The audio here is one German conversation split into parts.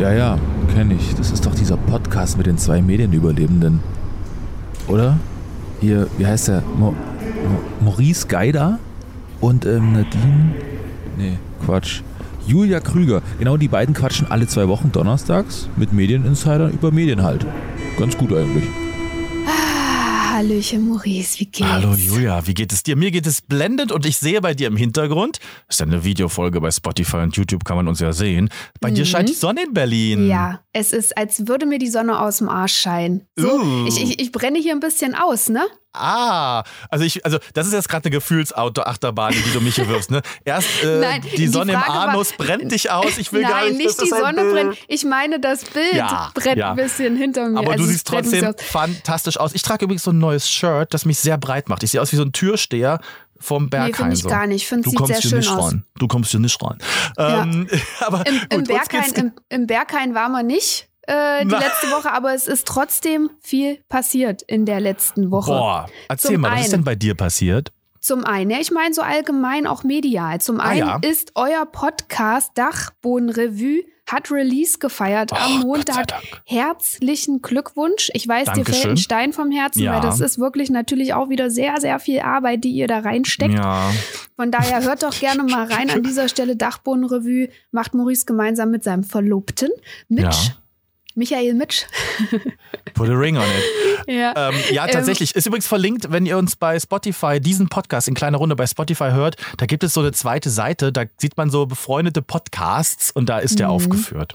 Ja, ja, kenne ich. Das ist doch dieser Podcast mit den zwei Medienüberlebenden. Oder? Hier, wie heißt der? Mo Maurice Geider und ähm, Nadine. Nee, Quatsch. Julia Krüger. Genau die beiden quatschen alle zwei Wochen donnerstags mit Medieninsidern über Medien halt. Ganz gut eigentlich. Hallöchen, Maurice, wie geht's? Hallo Julia, wie geht es dir? Mir geht es blendend und ich sehe bei dir im Hintergrund, das ist ja eine Videofolge bei Spotify und YouTube, kann man uns ja sehen. Bei dir scheint die Sonne in Berlin. Ja, es ist, als würde mir die Sonne aus dem Arsch scheinen. So, Uh. ich, ich, ich brenne hier ein bisschen aus, ne? Ah, also ich, also das ist jetzt gerade eine Gefühlsauto-Achterbahn, in die du mich hier wirfst, ne? Erst äh, Nein, die die Sonne Frage im war- Anus brennt dich aus. Ich will Nein, gar nicht, nicht dass die Sonne Bild- brennt. Ich meine, das Bild Ja, brennt ja. ein bisschen hinter mir. Aber Also du siehst trotzdem fantastisch aus. Ich trage übrigens so ein neues Shirt, das mich sehr breit macht. Ich sehe aus wie so ein Türsteher vom Berghain. find ich so. gar nicht. Ich find, du sieht kommst sehr hier schön nicht aus. rein. Du kommst hier nicht rein. Ähm, aber Im, im, Berghain, im, Im Berghain waren wir nicht äh, die letzte Woche, aber es ist trotzdem viel passiert in der letzten Woche. Boah, erzähl Zum mal, was ist denn bei dir passiert? Zum einen, ja, ich meine so allgemein auch medial. Zum Ah, einen ja. ist euer Podcast Dachbodenrevue hat Release gefeiert Ach, am Montag. Herzlichen Glückwunsch. Ich weiß, dir fällt Dankeschön. ein Stein vom Herzen, Ja. weil das ist wirklich natürlich auch wieder sehr, sehr viel Arbeit, die ihr da reinsteckt. Ja. Von daher hört doch gerne mal rein an dieser Stelle. Dachbodenrevue macht Maurice gemeinsam mit seinem Verlobten Mitch. Ja. Michael Mitch. Put a ring on it. Ja. Ähm, ja, tatsächlich. Ist übrigens verlinkt, wenn ihr uns bei Spotify diesen Podcast in kleiner Runde bei Spotify hört. Da gibt es so eine zweite Seite. Da sieht man so befreundete Podcasts und da ist der Mhm. aufgeführt.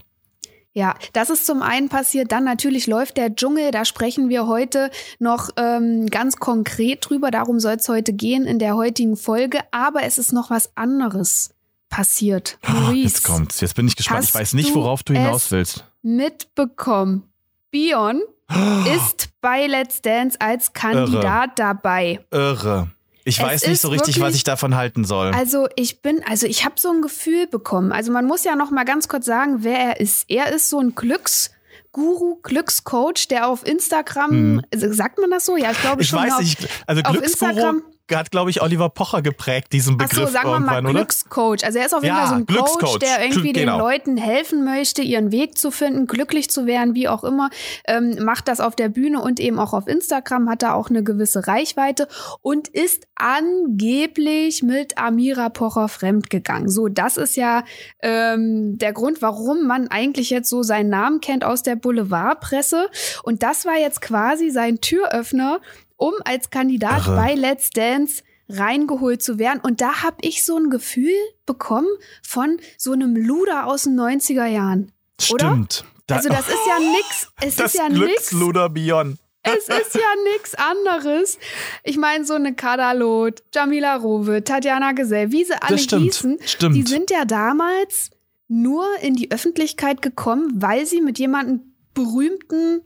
Ja, das ist zum einen passiert. Dann natürlich läuft der Dschungel. Da sprechen wir heute noch ähm, ganz konkret drüber. Darum soll es heute gehen in der heutigen Folge. Aber es ist noch was anderes passiert. Maurice, Jetzt kommt's. Jetzt bin ich gespannt. Ich weiß nicht, worauf du hinaus willst. Mitbekommen. Bion ist bei Let's Dance als Kandidat dabei. Irre. Ich Es weiß nicht so richtig, was wirklich- ich davon halten soll. Also ich bin, also ich habe so ein Gefühl bekommen. Also man muss ja noch mal ganz kurz sagen, wer er ist. Er ist so ein Glücksguru, Glückscoach, der auf Instagram, also sagt man das so? Ja, ich glaube Hm. ich schon. weiß auf, nicht. Also Glücksguru hat, glaube ich, Oliver Pocher geprägt, diesen Ach Begriff so, sagen wir mal? Glückscoach. Also er ist auf jeden Ja, Fall so ein Coach, der irgendwie Genau. den Leuten helfen möchte, ihren Weg zu finden, glücklich zu werden, wie auch immer. Ähm, macht das auf der Bühne und eben auch auf Instagram, hat da auch eine gewisse Reichweite und ist angeblich mit Amira Pocher fremdgegangen. So, das ist ja ähm, der Grund, warum man eigentlich jetzt so seinen Namen kennt aus der Boulevardpresse. Und das war jetzt quasi sein Türöffner, um als Kandidat Irre. bei Let's Dance reingeholt zu werden. Und da habe ich so ein Gefühl bekommen von so einem Luder aus den 90er Jahren. oder? Stimmt. Da, Also das ist ja nix. Es das ist ja nix. Glücksluder Bion. Es ist ja nix anderes. Ich meine, so eine Kadalot, Jamila Rowe, Tatjana Gesell, wie sie alle Das stimmt. hießen, Stimmt. die sind ja damals nur in die Öffentlichkeit gekommen, weil sie mit jemandem berühmten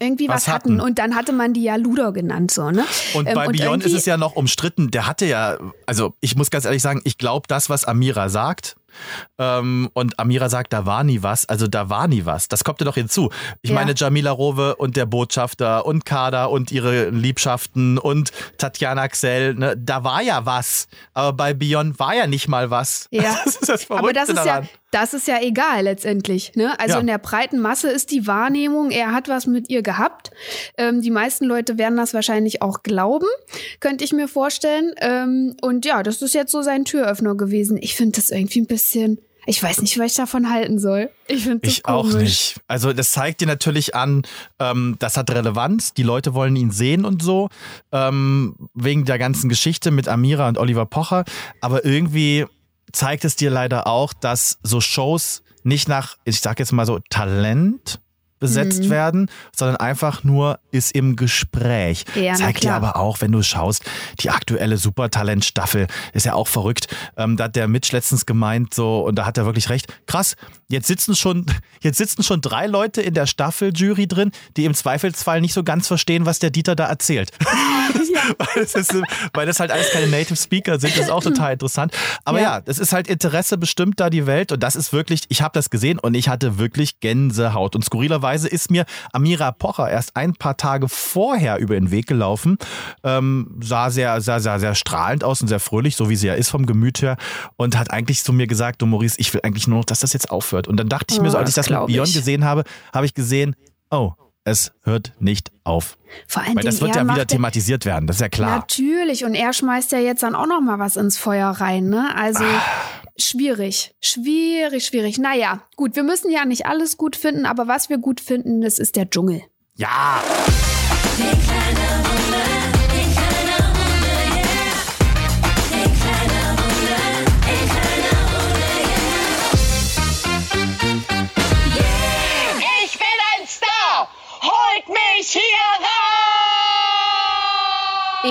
irgendwie was, Was hatten. hatten. Und dann hatte man die ja Luder genannt, so, ne? Und Ähm, bei Bion ist es ja noch umstritten. Der hatte ja, also ich muss ganz ehrlich sagen, ich glaube das, was Amira sagt. Ähm, und Amira sagt, da war nie was. Also da war nie was. Das kommt ja noch hinzu. Ich Ja. meine, Jamila Rowe und der Botschafter und Kada und ihre Liebschaften und Tatjana Xell, ne, da war ja was. Aber bei Bion war ja nicht mal was. Ja. Das ist das Verrückte Aber das ist daran. ja, das ist ja egal letztendlich. Ne? Also Ja. in der breiten Masse ist die Wahrnehmung, er hat was mit ihr gehabt. Ähm, die meisten Leute werden das wahrscheinlich auch glauben, könnte ich mir vorstellen. Ähm, und ja, das ist jetzt so sein Türöffner gewesen. Ich finde das irgendwie ein bisschen, ich weiß nicht, was ich davon halten soll. Ich finde das Ich auch komisch. nicht. Also das zeigt dir natürlich an, ähm, das hat Relevanz. Die Leute wollen ihn sehen und so. Ähm, wegen der ganzen Geschichte mit Amira und Oliver Pocher. Aber irgendwie zeigt es dir leider auch, dass so Shows nicht nach, ich sag jetzt mal so, Talent besetzt Mhm. werden, sondern einfach nur ist im Gespräch. Ja, Zeigt dir aber auch, wenn du schaust, die aktuelle Supertalent-Staffel ist ja auch verrückt. Ähm, da hat der Mitch letztens gemeint, so, und da hat er wirklich recht. Krass, jetzt sitzen schon, jetzt sitzen schon drei Leute in der Staffel-Jury drin, die im Zweifelsfall nicht so ganz verstehen, was der Dieter da erzählt. weil, das ist, weil das halt alles keine Native Speaker sind, das ist auch total interessant. Aber Ja. ja, das ist halt Interesse bestimmt da die Welt und das ist wirklich, ich habe das gesehen und ich hatte wirklich Gänsehaut. Und skurrilerweise ist mir Amira Pocher erst ein paar Tage vorher über den Weg gelaufen. Ähm, sah sehr, sehr, sehr, sehr strahlend aus und sehr fröhlich, so wie sie ja ist vom Gemüt her. Und hat eigentlich zu mir gesagt, du Maurice, ich will eigentlich nur noch, dass das jetzt aufhört. Und dann dachte ich mir so, als ich das mit Björn gesehen habe, habe ich gesehen, oh, es hört nicht auf. Vor allem Weil das wird ja wieder thematisiert werden, das ist ja klar. Natürlich, und er schmeißt ja jetzt dann auch noch mal was ins Feuer rein, ne? Also ah. schwierig, schwierig, schwierig. Naja, gut, wir müssen ja nicht alles gut finden, aber was wir gut finden, das ist der Dschungel. Ja. Mich hier raus!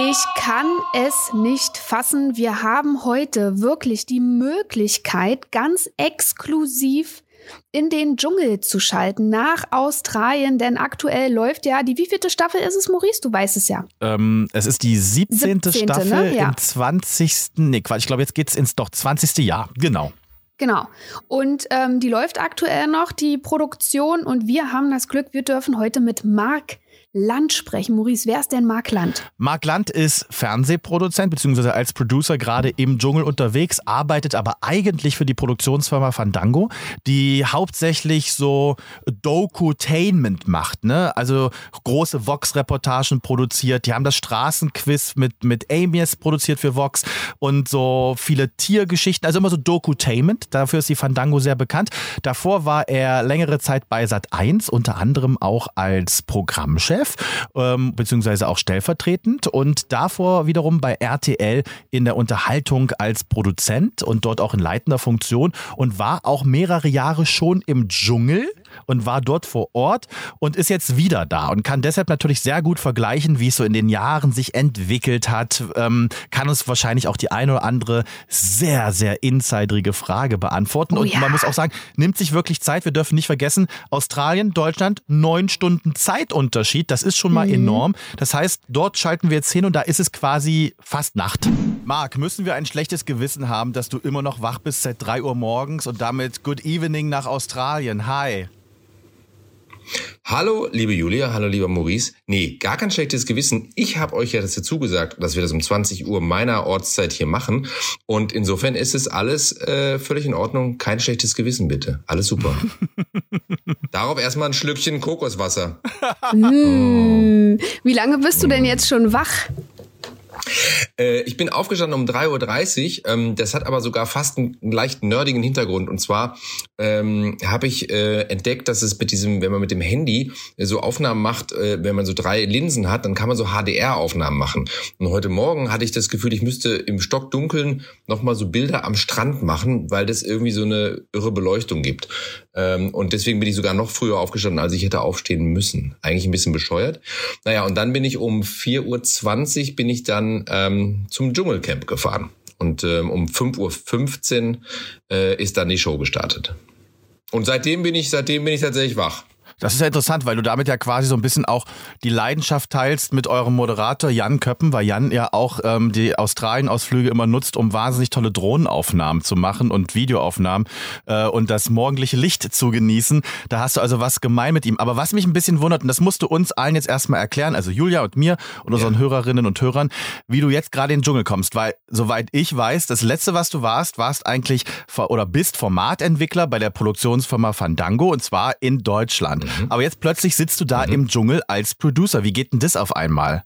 Ich kann es nicht fassen. Wir haben heute wirklich die Möglichkeit, ganz exklusiv in den Dschungel zu schalten nach Australien, denn aktuell läuft ja die wievielte Staffel ist es, Maurice? Du weißt es ja. Ähm, es ist die 17. 17. Ne? Staffel ne? ja. im 20. Nee, Quatsch, ich glaube, jetzt geht es ins doch 20. Jahr. Genau. Genau. Und ähm, die läuft aktuell noch, die Produktion. Und wir haben das Glück, wir dürfen heute mit Marc Land sprechen. Maurice, wer ist denn Marc Land? Marc Land ist Fernsehproduzent bzw. als Producer gerade im Dschungel unterwegs, arbeitet aber eigentlich für die Produktionsfirma Fandango, die hauptsächlich so Dokutainment macht, ne? Also große Vox-Reportagen produziert. Die haben das Straßenquiz mit, mit Amias produziert für Vox und so viele Tiergeschichten, also immer so Dokutainment. Dafür ist die Fandango sehr bekannt. Davor war er längere Zeit bei Sat 1, unter anderem auch als Programmchef. Chef, ähm, beziehungsweise auch stellvertretend und davor wiederum bei RTL in der Unterhaltung als Produzent und dort auch in leitender Funktion und war auch mehrere Jahre schon im Dschungel und war dort vor Ort und ist jetzt wieder da und kann deshalb natürlich sehr gut vergleichen, wie es so in den Jahren sich entwickelt hat, ähm, kann uns wahrscheinlich auch die eine oder andere sehr, sehr insiderige Frage beantworten. Oh, und ja. man muss auch sagen, nimmt sich wirklich Zeit. Wir dürfen nicht vergessen, Australien, Deutschland, neun Stunden Zeitunterschied. Das ist schon mal mhm. enorm. Das heißt, dort schalten wir jetzt hin und da ist es quasi fast Nacht. Marc, müssen wir ein schlechtes Gewissen haben, dass du immer noch wach bist seit drei Uhr morgens und damit Good Evening nach Australien? Hi. Hallo, liebe Julia, hallo, lieber Maurice. Nee, gar kein schlechtes Gewissen. Ich habe euch ja das dazu gesagt, dass wir das um 20 Uhr meiner Ortszeit hier machen. Und insofern ist es alles äh, völlig in Ordnung. Kein schlechtes Gewissen, bitte. Alles super. Darauf erstmal ein Schlückchen Kokoswasser. mmh. Wie lange bist du denn jetzt schon wach? Äh, ich bin aufgestanden um 3.30 Uhr. Ähm, das hat aber sogar fast einen, einen leicht nerdigen Hintergrund. Und zwar ähm, habe ich äh, entdeckt, dass es mit diesem, wenn man mit dem Handy so Aufnahmen macht, äh, wenn man so drei Linsen hat, dann kann man so HDR-Aufnahmen machen. Und heute Morgen hatte ich das Gefühl, ich müsste im Stockdunkeln nochmal so Bilder am Strand machen, weil das irgendwie so eine irre Beleuchtung gibt. Ähm, und deswegen bin ich sogar noch früher aufgestanden, als ich hätte aufstehen müssen. Eigentlich ein bisschen bescheuert. Naja, und dann bin ich um 4.20 Uhr bin ich dann ähm, zum Dschungelcamp gefahren. Und ähm, um 5.15 Uhr äh, ist dann die Show gestartet. Und seitdem bin ich, seitdem bin ich tatsächlich wach. Das ist ja interessant, weil du damit ja quasi so ein bisschen auch die Leidenschaft teilst mit eurem Moderator Jan Köppen, weil Jan ja auch ähm, die Australien-Ausflüge immer nutzt, um wahnsinnig tolle Drohnenaufnahmen zu machen und Videoaufnahmen äh, und das morgendliche Licht zu genießen. Da hast du also was gemein mit ihm. Aber was mich ein bisschen wundert, und das musst du uns allen jetzt erstmal erklären, also Julia und mir und unseren ja. Hörerinnen und Hörern, wie du jetzt gerade in den Dschungel kommst, weil soweit ich weiß, das letzte, was du warst, warst eigentlich oder bist Formatentwickler bei der Produktionsfirma Fandango und zwar in Deutschland. Mhm. Aber jetzt plötzlich sitzt du da mhm. im Dschungel als Producer. Wie geht denn das auf einmal?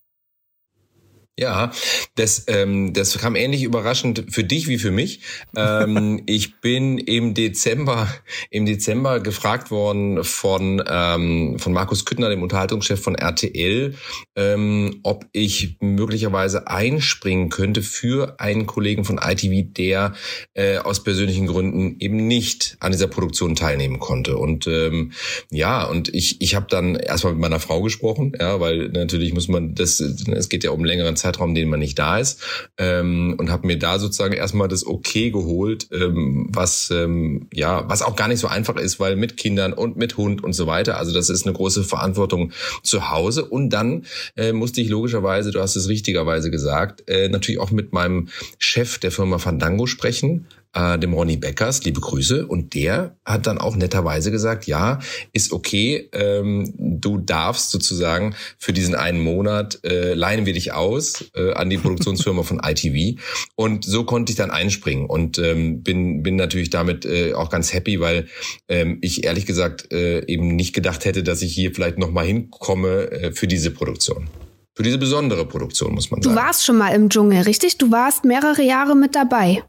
Ja, das, ähm, das kam ähnlich überraschend für dich wie für mich. Ähm, ich bin im Dezember, im Dezember gefragt worden von, ähm, von Markus Küttner, dem Unterhaltungschef von RTL, ähm, ob ich möglicherweise einspringen könnte für einen Kollegen von ITV, der äh, aus persönlichen Gründen eben nicht an dieser Produktion teilnehmen konnte. Und ähm, ja, und ich, ich habe dann erstmal mit meiner Frau gesprochen, ja, weil natürlich muss man das, es geht ja um längeren Zeitraum, den man nicht da ist, ähm, und habe mir da sozusagen erstmal das Okay geholt, ähm, was ähm, ja, was auch gar nicht so einfach ist, weil mit Kindern und mit Hund und so weiter. Also das ist eine große Verantwortung zu Hause. Und dann äh, musste ich logischerweise, du hast es richtigerweise gesagt, äh, natürlich auch mit meinem Chef der Firma Fandango sprechen äh, dem Ronny Beckers, liebe Grüße. Und der hat dann auch netterweise gesagt, ja, ist okay, ähm, du darfst sozusagen für diesen einen Monat äh, leihen wir dich aus äh, an die Produktionsfirma von ITV. Und so konnte ich dann einspringen und ähm, bin, bin natürlich damit äh, auch ganz happy, weil ähm, ich ehrlich gesagt äh, eben nicht gedacht hätte, dass ich hier vielleicht nochmal hinkomme äh, für diese Produktion. Für diese besondere Produktion, muss man sagen. Du warst schon mal im Dschungel, richtig? Du warst mehrere Jahre mit dabei.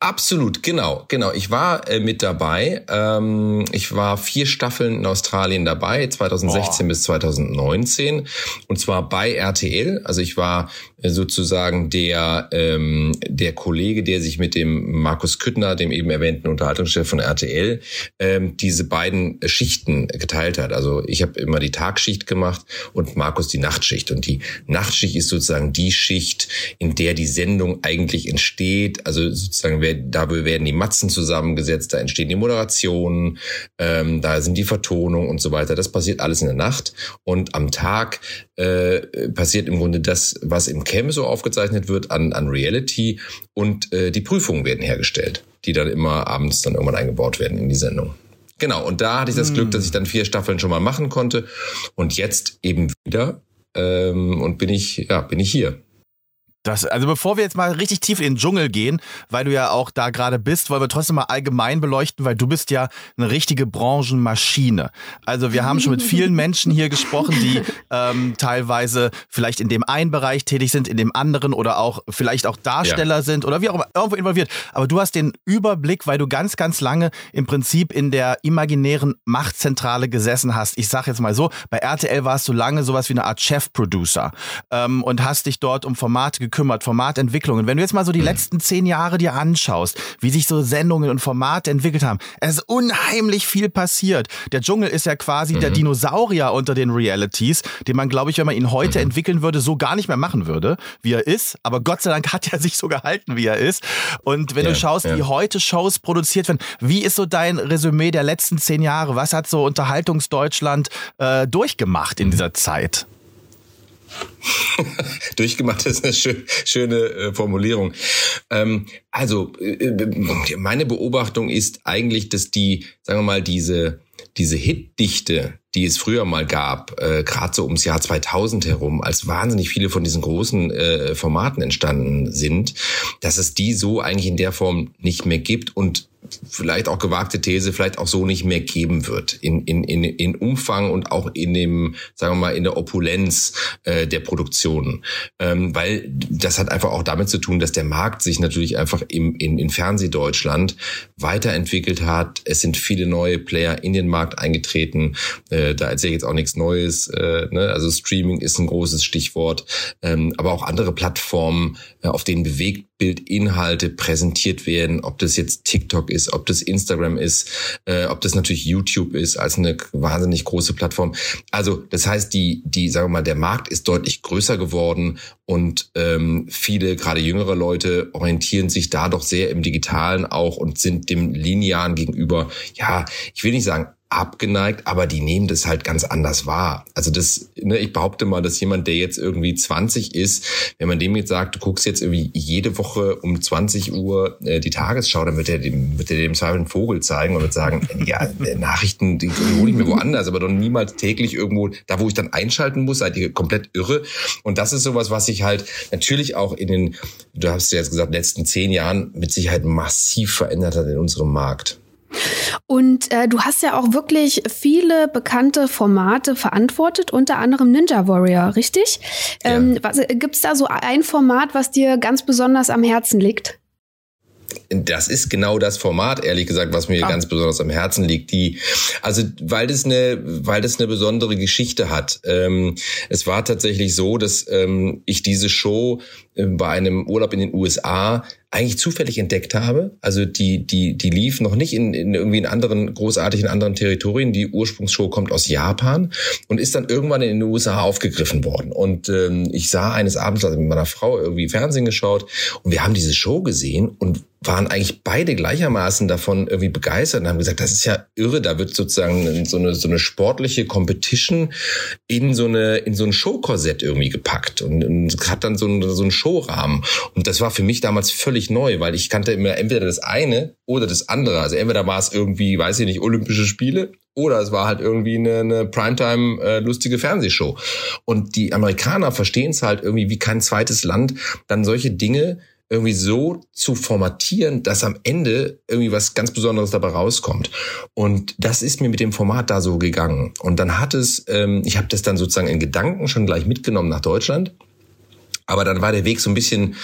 Absolut, genau, genau. Ich war äh, mit dabei. Ähm, ich war vier Staffeln in Australien dabei, 2016 oh. bis 2019. Und zwar bei RTL. Also ich war sozusagen der, ähm, der Kollege, der sich mit dem Markus Küttner, dem eben erwähnten Unterhaltungschef von RTL, ähm, diese beiden Schichten geteilt hat. Also ich habe immer die Tagschicht gemacht und Markus die Nachtschicht. Und die Nachtschicht ist sozusagen die Schicht, in der die Sendung eigentlich entsteht. Also sozusagen da werden die Matzen zusammengesetzt, da entstehen die Moderationen, ähm, da sind die Vertonungen und so weiter. Das passiert alles in der Nacht und am Tag äh, passiert im Grunde das, was im Cam so aufgezeichnet wird an, an Reality und äh, die Prüfungen werden hergestellt, die dann immer abends dann irgendwann eingebaut werden in die Sendung. Genau, und da hatte ich das Glück, dass ich dann vier Staffeln schon mal machen konnte und jetzt eben wieder ähm, und bin ich, ja, bin ich hier. Das, also bevor wir jetzt mal richtig tief in den Dschungel gehen, weil du ja auch da gerade bist, wollen wir trotzdem mal allgemein beleuchten, weil du bist ja eine richtige Branchenmaschine. Also wir haben schon mit vielen Menschen hier gesprochen, die ähm, teilweise vielleicht in dem einen Bereich tätig sind, in dem anderen oder auch vielleicht auch Darsteller ja. sind oder wie auch immer, irgendwo involviert. Aber du hast den Überblick, weil du ganz, ganz lange im Prinzip in der imaginären Machtzentrale gesessen hast. Ich sag jetzt mal so, bei RTL warst du lange sowas wie eine Art Chef-Producer ähm, und hast dich dort um Formate gekümmert, Formatentwicklungen. Wenn du jetzt mal so die mhm. letzten zehn Jahre dir anschaust, wie sich so Sendungen und Formate entwickelt haben, es ist unheimlich viel passiert. Der Dschungel ist ja quasi mhm. der Dinosaurier unter den Realities, den man, glaube ich, wenn man ihn heute mhm. entwickeln würde, so gar nicht mehr machen würde, wie er ist. Aber Gott sei Dank hat er sich so gehalten, wie er ist. Und wenn ja, du schaust, ja. wie heute Shows produziert werden, wie ist so dein Resümee der letzten zehn Jahre? Was hat so Unterhaltungsdeutschland äh, durchgemacht in dieser Zeit? Durchgemacht ist eine schön, schöne äh, Formulierung. Ähm, also äh, äh, meine Beobachtung ist eigentlich, dass die, sagen wir mal, diese diese Hitdichte, die es früher mal gab, äh, gerade so ums Jahr 2000 herum, als wahnsinnig viele von diesen großen äh, Formaten entstanden sind, dass es die so eigentlich in der Form nicht mehr gibt und vielleicht auch gewagte These, vielleicht auch so nicht mehr geben wird in, in, in, in Umfang und auch in dem, sagen wir mal, in der Opulenz äh, der Produktionen. Ähm, weil das hat einfach auch damit zu tun, dass der Markt sich natürlich einfach im, in, in Fernsehdeutschland weiterentwickelt hat. Es sind viele neue Player in den Markt eingetreten. Äh, da erzähle ich jetzt auch nichts Neues. Äh, ne? Also Streaming ist ein großes Stichwort. Ähm, aber auch andere Plattformen, äh, auf denen bewegt Bildinhalte präsentiert werden, ob das jetzt TikTok ist, ob das Instagram ist, äh, ob das natürlich YouTube ist als eine wahnsinnig große Plattform. Also das heißt, die, die, sagen wir mal, der Markt ist deutlich größer geworden und ähm, viele, gerade jüngere Leute, orientieren sich da doch sehr im Digitalen auch und sind dem Linearen gegenüber, ja, ich will nicht sagen abgeneigt, aber die nehmen das halt ganz anders wahr. Also das, ne, ich behaupte mal, dass jemand, der jetzt irgendwie 20 ist, wenn man dem jetzt sagt, du guckst jetzt irgendwie jede Woche um 20 Uhr äh, die Tagesschau, dann wird er dem, wird er dem Zweifel einen Vogel zeigen und wird sagen, ja, äh, Nachrichten, die hole ich mir woanders, aber doch niemals täglich irgendwo, da wo ich dann einschalten muss, seid ihr komplett irre. Und das ist sowas, was sich halt natürlich auch in den, du hast ja jetzt gesagt, letzten zehn Jahren mit Sicherheit massiv verändert hat in unserem Markt. Und äh, du hast ja auch wirklich viele bekannte Formate verantwortet, unter anderem Ninja Warrior, richtig? Ja. Ähm, Gibt es da so ein Format, was dir ganz besonders am Herzen liegt? Das ist genau das Format, ehrlich gesagt, was mir ah. ganz besonders am Herzen liegt. Die, also weil das eine, weil das eine besondere Geschichte hat. Ähm, es war tatsächlich so, dass ähm, ich diese Show äh, bei einem Urlaub in den USA eigentlich zufällig entdeckt habe. Also die, die, die lief noch nicht in, in irgendwie in anderen, großartigen anderen Territorien. Die Ursprungsshow kommt aus Japan und ist dann irgendwann in den USA aufgegriffen worden. Und ähm, ich sah eines Abends also mit meiner Frau irgendwie Fernsehen geschaut und wir haben diese Show gesehen und waren eigentlich beide gleichermaßen davon irgendwie begeistert und haben gesagt, das ist ja irre, da wird sozusagen so eine, so eine sportliche Competition in so eine, in so ein Showkorsett irgendwie gepackt und, und hat dann so einen, so einen Showrahmen. Und das war für mich damals völlig neu, weil ich kannte immer entweder das eine oder das andere. Also entweder war es irgendwie, weiß ich nicht, Olympische Spiele oder es war halt irgendwie eine, eine Primetime äh, lustige Fernsehshow. Und die Amerikaner verstehen es halt irgendwie wie kein zweites Land, dann solche Dinge irgendwie so zu formatieren, dass am Ende irgendwie was ganz Besonderes dabei rauskommt. Und das ist mir mit dem Format da so gegangen. Und dann hat es, ähm, ich habe das dann sozusagen in Gedanken schon gleich mitgenommen nach Deutschland. Aber dann war der Weg so ein bisschen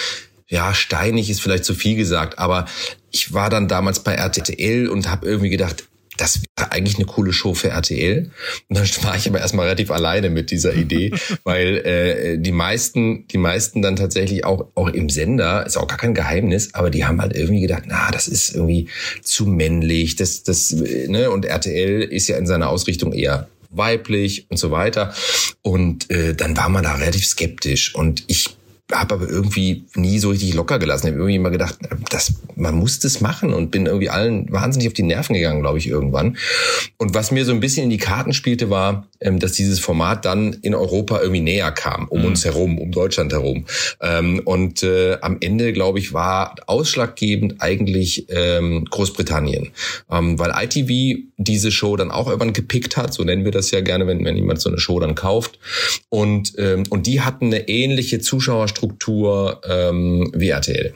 ja, steinig ist vielleicht zu viel gesagt, aber ich war dann damals bei RTL und habe irgendwie gedacht, das wäre eigentlich eine coole Show für RTL. Und dann war ich aber erstmal relativ alleine mit dieser Idee, weil äh, die meisten, die meisten dann tatsächlich auch, auch im Sender, ist auch gar kein Geheimnis, aber die haben halt irgendwie gedacht, na, das ist irgendwie zu männlich, das, das, ne, und RTL ist ja in seiner Ausrichtung eher weiblich und so weiter. Und äh, dann war man da relativ skeptisch. Und ich habe aber irgendwie nie so richtig locker gelassen. Ich habe irgendwie immer gedacht, das, man muss das machen und bin irgendwie allen wahnsinnig auf die Nerven gegangen, glaube ich, irgendwann. Und was mir so ein bisschen in die Karten spielte, war, ähm, dass dieses Format dann in Europa irgendwie näher kam, um mhm. uns herum, um Deutschland herum. Ähm, und äh, am Ende, glaube ich, war ausschlaggebend eigentlich ähm, Großbritannien, ähm, weil ITV diese Show dann auch irgendwann gepickt hat, so nennen wir das ja gerne, wenn, wenn jemand so eine Show dann kauft. Und, ähm, und die hatten eine ähnliche Zuschauer Infrastruktur ähm, wie RTL.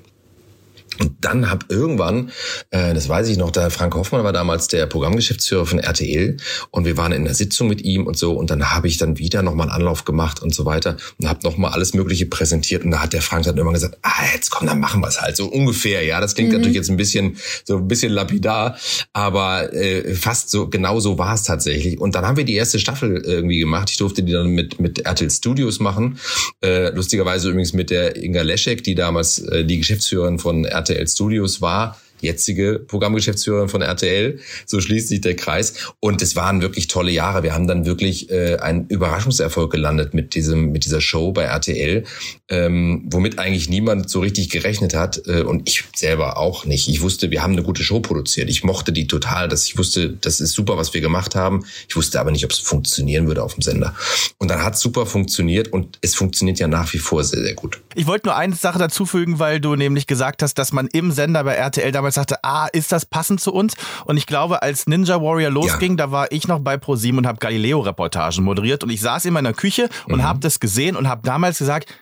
Und dann hab irgendwann, äh, das weiß ich noch, der Frank Hoffmann war damals der Programmgeschäftsführer von RTL und wir waren in der Sitzung mit ihm und so und dann habe ich dann wieder nochmal einen Anlauf gemacht und so weiter und habe nochmal alles Mögliche präsentiert und da hat der Frank dann immer gesagt, ah, jetzt komm, dann machen wir es halt so ungefähr. Ja, das klingt mhm. natürlich jetzt ein bisschen so ein bisschen lapidar, aber äh, fast so genau so war es tatsächlich. Und dann haben wir die erste Staffel irgendwie gemacht. Ich durfte die dann mit mit RTL Studios machen, äh, lustigerweise übrigens mit der Inga Leschek, die damals äh, die Geschäftsführerin von RTL RTL Studios war jetzige Programmgeschäftsführerin von RTL. So schließt sich der Kreis. Und es waren wirklich tolle Jahre. Wir haben dann wirklich äh, einen Überraschungserfolg gelandet mit diesem, mit dieser Show bei RTL, ähm, womit eigentlich niemand so richtig gerechnet hat äh, und ich selber auch nicht. Ich wusste, wir haben eine gute Show produziert. Ich mochte die total. Dass ich wusste, das ist super, was wir gemacht haben. Ich wusste aber nicht, ob es funktionieren würde auf dem Sender. Und dann hat es super funktioniert und es funktioniert ja nach wie vor sehr, sehr gut. Ich wollte nur eine Sache dazu fügen, weil du nämlich gesagt hast, dass man im Sender bei RTL damals sagte, ah, ist das passend zu uns? Und ich glaube, als Ninja Warrior losging, ja. da war ich noch bei ProSieben und habe Galileo-Reportagen moderiert und ich saß in meiner Küche und mhm. habe das gesehen und habe damals gesagt,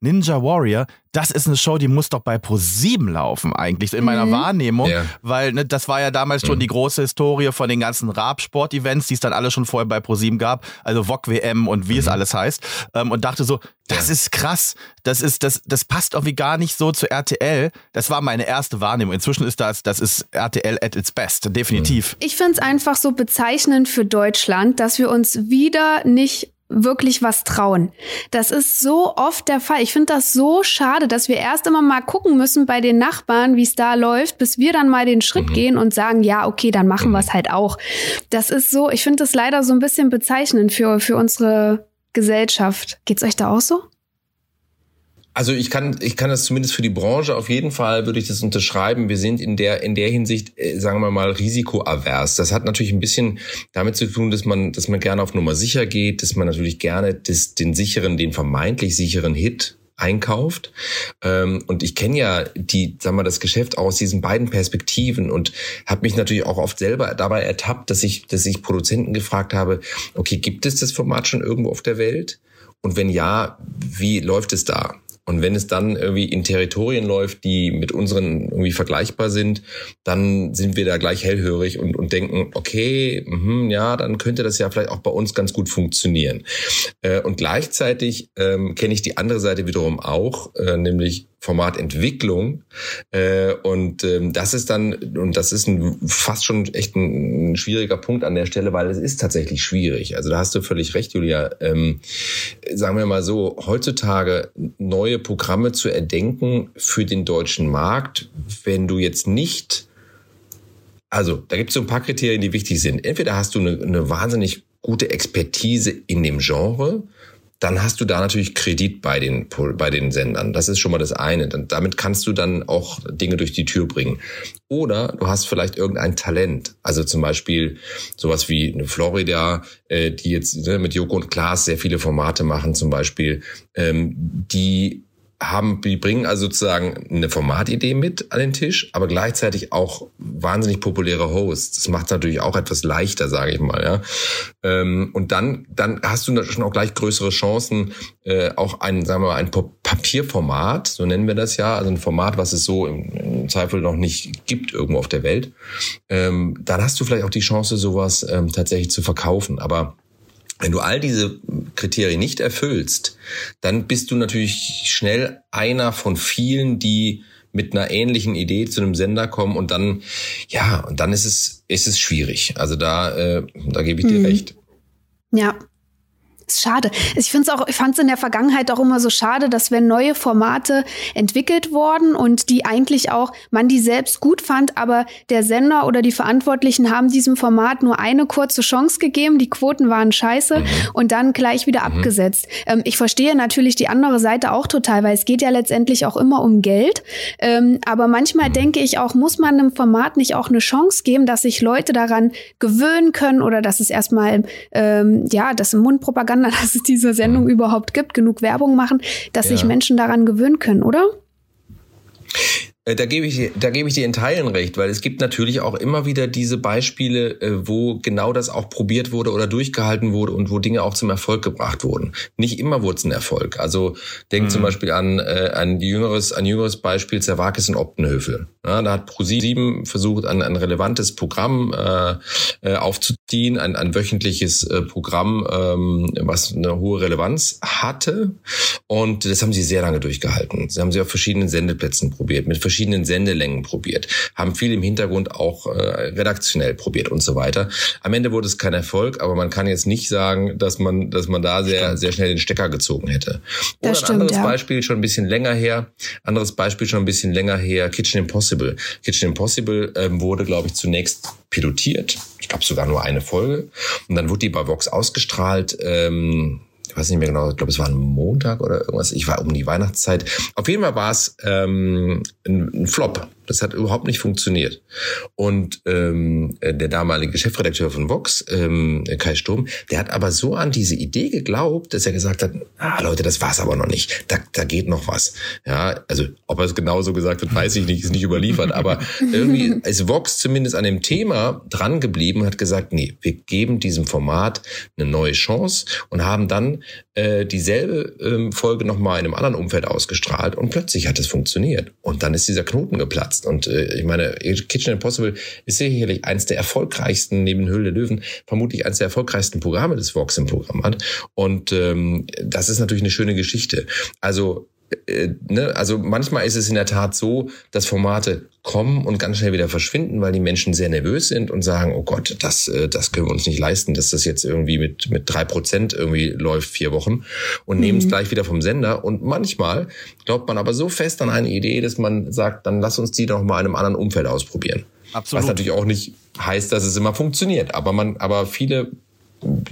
Ninja Warrior, das ist eine Show, die muss doch bei Pro7 laufen eigentlich, in meiner mhm. Wahrnehmung, ja. weil ne, das war ja damals schon mhm. die große Historie von den ganzen Rab-Sport-Events, die es dann alle schon vorher bei Pro7 gab, also VOG WM und wie mhm. es alles heißt ähm, und dachte so, das ja. ist krass, das ist das das passt irgendwie gar nicht so zu RTL. Das war meine erste Wahrnehmung. Inzwischen ist das das ist RTL at its best, definitiv. Ich finde es einfach so bezeichnend für Deutschland, dass wir uns wieder nicht wirklich was trauen. Das ist so oft der Fall. Ich finde das so schade, dass wir erst immer mal gucken müssen bei den Nachbarn, wie es da läuft, bis wir dann mal den Schritt mhm. gehen und sagen, ja, okay, dann machen mhm. wir es halt auch. Das ist so, ich finde das leider so ein bisschen bezeichnend für, für unsere Gesellschaft. Geht's euch da auch so? Also ich kann, ich kann das zumindest für die Branche auf jeden Fall würde ich das unterschreiben. Wir sind in der, in der Hinsicht, äh, sagen wir mal, risikoavers. Das hat natürlich ein bisschen damit zu tun, dass man, dass man gerne auf Nummer sicher geht, dass man natürlich gerne das, den sicheren, den vermeintlich sicheren Hit einkauft. Ähm, und ich kenne ja die, sagen wir, das Geschäft aus diesen beiden Perspektiven und habe mich natürlich auch oft selber dabei ertappt, dass ich, dass ich Produzenten gefragt habe, okay, gibt es das Format schon irgendwo auf der Welt? Und wenn ja, wie läuft es da? Und wenn es dann irgendwie in Territorien läuft, die mit unseren irgendwie vergleichbar sind, dann sind wir da gleich hellhörig und, und denken, okay, mh, ja, dann könnte das ja vielleicht auch bei uns ganz gut funktionieren. Äh, und gleichzeitig ähm, kenne ich die andere Seite wiederum auch, äh, nämlich Formatentwicklung. Äh, und ähm, das ist dann, und das ist ein, fast schon echt ein, ein, schwieriger Punkt an der Stelle, weil es ist tatsächlich schwierig. Also da hast du völlig recht, Julia. Ähm, sagen wir mal so, heutzutage neue Programme zu erdenken für den deutschen Markt, wenn du jetzt nicht also, da gibt es so ein paar Kriterien, die wichtig sind. Entweder hast du eine, eine wahnsinnig gute Expertise in dem Genre, dann hast du da natürlich Kredit bei den, bei den Sendern. Das ist schon mal das eine. Damit kannst du dann auch Dinge durch die Tür bringen. Oder du hast vielleicht irgendein Talent. Also zum Beispiel sowas wie eine Florida, äh, die jetzt ne, mit Joko und Klaas sehr viele Formate machen zum Beispiel, ähm, die haben, die bringen also sozusagen eine Formatidee mit an den Tisch, aber gleichzeitig auch wahnsinnig populäre Hosts. Das macht natürlich auch etwas leichter, sage ich mal, ja. Ähm, und dann, dann hast du schon auch gleich größere Chancen, äh, auch ein, sagen wir mal, ein Papierformat, so nennen wir das ja, also ein Format, was es so im, im Zweifel noch nicht gibt irgendwo auf der Welt. Ähm, dann hast du vielleicht auch die Chance, sowas ähm, tatsächlich zu verkaufen. Aber wenn du all diese Kriterien nicht erfüllst, dann bist du natürlich schnell einer von vielen, die mit einer ähnlichen Idee zu einem Sender kommen und dann, ja, und dann ist es, ist es schwierig. Also da, äh, da gebe ich dir mhm. recht. Ja, ist schade. Ich finde es auch, ich fand es in der Vergangenheit auch immer so schade, dass wenn neue Formate entwickelt wurden und die eigentlich auch man die selbst gut fand, aber der Sender oder die Verantwortlichen haben diesem Format nur eine kurze Chance gegeben, die Quoten waren scheiße mhm. und dann gleich wieder mhm. abgesetzt. Ähm, ich verstehe natürlich die andere Seite auch total, weil es geht ja letztendlich auch immer um Geld. Ähm, aber manchmal mhm. denke ich auch, muss man einem Format nicht auch eine Chance geben, dass sich Leute daran gewöhnen können oder dass es erstmal ähm, ja, das Mundpropaganda Propaganda, dass es diese Sendung mhm. überhaupt gibt, genug Werbung machen, dass ja. sich Menschen daran gewöhnen können, oder? Äh, da gebe ich, da gebe ich dir in Teilen recht, weil es gibt natürlich auch immer wieder diese Beispiele, äh, wo genau das auch probiert wurde oder durchgehalten wurde und wo Dinge auch zum Erfolg gebracht wurden. Nicht immer wurde es ein Erfolg. Also denk mhm. zum Beispiel an äh, ein jüngeres, ein jüngeres Beispiel Zerwakis und Optenhövel. Ja, da hat ProSieben versucht, ein, ein relevantes Programm äh, äh, aufzuziehen, ein, ein wöchentliches äh, Programm, ähm, was eine hohe Relevanz hatte. Und das haben sie sehr lange durchgehalten. Sie haben sie auf verschiedenen Sendeplätzen probiert, mit verschiedenen Sendelängen probiert, haben viel im Hintergrund auch äh, redaktionell probiert und so weiter. Am Ende wurde es kein Erfolg, aber man kann jetzt nicht sagen, dass man, dass man da sehr, sehr schnell den Stecker gezogen hätte. Oder das ein stimmt, anderes ja. Beispiel schon ein bisschen länger her, anderes Beispiel schon ein bisschen länger her, Kitchen Impossible. Kitchen Impossible ähm, wurde, glaube ich, zunächst pilotiert. Ich glaube sogar nur eine Folge. Und dann wurde die bei Vox ausgestrahlt. Ähm, ich weiß nicht mehr genau, ich glaube, es war ein Montag oder irgendwas. Ich war um die Weihnachtszeit. Auf jeden Fall war es ähm, ein, ein Flop. Das hat überhaupt nicht funktioniert. Und ähm, der damalige Chefredakteur von Vox, ähm, Kai Sturm, der hat aber so an diese Idee geglaubt, dass er gesagt hat, ah Leute, das war's aber noch nicht. Da, da geht noch was. Ja, also ob er es genauso gesagt hat, weiß ich nicht, ist nicht überliefert. Aber irgendwie ist Vox zumindest an dem Thema dran geblieben und hat gesagt, nee, wir geben diesem Format eine neue Chance und haben dann äh, dieselbe ähm, Folge nochmal in einem anderen Umfeld ausgestrahlt und plötzlich hat es funktioniert. Und dann ist dieser Knoten geplatzt geplatzt. Und äh, ich meine, Kitchen Impossible ist sicherlich eins der erfolgreichsten, neben Höhle der Löwen, vermutlich eins der erfolgreichsten Programme des Vox im Programm hat. Und ähm, das ist natürlich eine schöne Geschichte. Also äh, ne, also manchmal ist es in der Tat so, dass Formate kommen und ganz schnell wieder verschwinden, weil die Menschen sehr nervös sind und sagen, oh Gott, das, äh, das können wir uns nicht leisten, dass das jetzt irgendwie mit, mit drei Prozent irgendwie läuft, vier Wochen und mhm. nehmen es gleich wieder vom Sender. Und manchmal glaubt man aber so fest an eine Idee, dass man sagt, dann lass uns die doch mal in einem anderen Umfeld ausprobieren. Absolut. Was natürlich auch nicht heißt, dass es immer funktioniert, aber man, aber viele,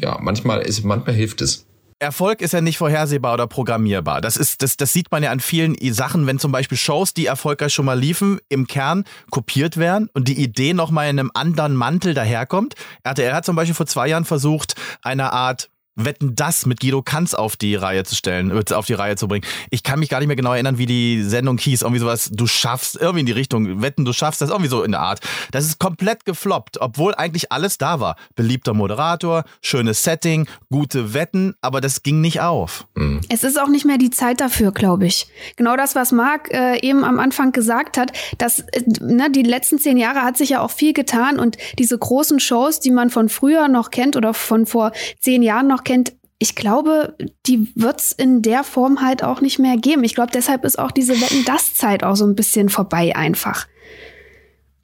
ja, manchmal ist, manchmal hilft es. Erfolg ist ja nicht vorhersehbar oder programmierbar. Das ist, das, das sieht man ja an vielen Sachen, wenn zum Beispiel Shows, die erfolgreich schon mal liefen, im Kern kopiert werden und die Idee nochmal in einem anderen Mantel daherkommt. RTL hat zum Beispiel vor zwei Jahren versucht, eine Art Wetten das mit Guido Kanz auf die Reihe zu stellen, äh, auf die Reihe zu bringen. Ich kann mich gar nicht mehr genau erinnern, wie die Sendung hieß. Irgendwie sowas, du schaffst, irgendwie in die Richtung, Wetten, du schaffst das, irgendwie so in der Art. Das ist komplett gefloppt, obwohl eigentlich alles da war. Beliebter Moderator, schönes Setting, gute Wetten, aber das ging nicht auf. Mhm. Es ist auch nicht mehr die Zeit dafür, glaube ich. Genau das, was Marc äh, eben am Anfang gesagt hat, dass äh, ne, die letzten zehn Jahre hat sich ja auch viel getan und diese großen Shows, die man von früher noch kennt oder von vor zehn Jahren noch kennt, ich glaube, die wird's in der Form halt auch nicht mehr geben. Ich glaube, deshalb ist auch diese Wetten-Das-Zeit auch so ein bisschen vorbei einfach.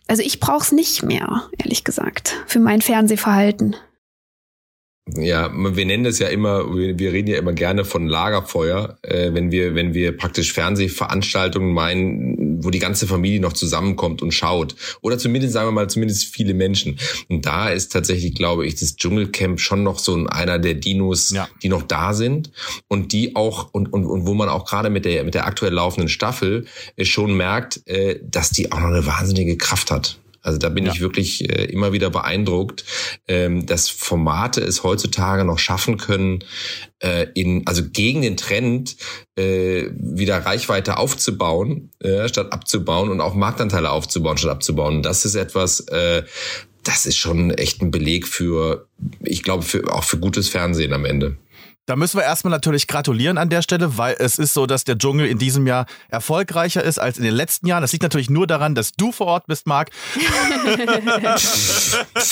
Also ich brauch's nicht mehr, ehrlich gesagt, für mein Fernsehverhalten. Ja, wir nennen das ja immer, wir reden ja immer gerne von Lagerfeuer, äh, wenn wir, wenn wir praktisch Fernsehveranstaltungen meinen, wo die ganze Familie noch zusammenkommt und schaut. Oder zumindest, sagen wir mal, zumindest viele Menschen. Und da ist tatsächlich, glaube ich, das Dschungelcamp schon noch so einer der Dinos, ja. die noch da sind und die auch, und, und, und wo man auch gerade mit der, mit der aktuell laufenden Staffel äh, schon merkt, äh, dass die auch noch eine wahnsinnige Kraft hat. Also da bin ja. ich wirklich äh, immer wieder beeindruckt, ähm, dass Formate es heutzutage noch schaffen können, äh, in also gegen den Trend äh, wieder Reichweite aufzubauen, äh, statt abzubauen und auch Marktanteile aufzubauen statt abzubauen. das ist etwas, äh, das ist schon echt ein Beleg für, ich glaube, für, auch für gutes Fernsehen am Ende. Da müssen wir erstmal natürlich gratulieren an der Stelle, weil es ist so, dass der Dschungel in diesem Jahr erfolgreicher ist als in den letzten Jahren. Das liegt natürlich nur daran, dass du vor Ort bist, Marc. was,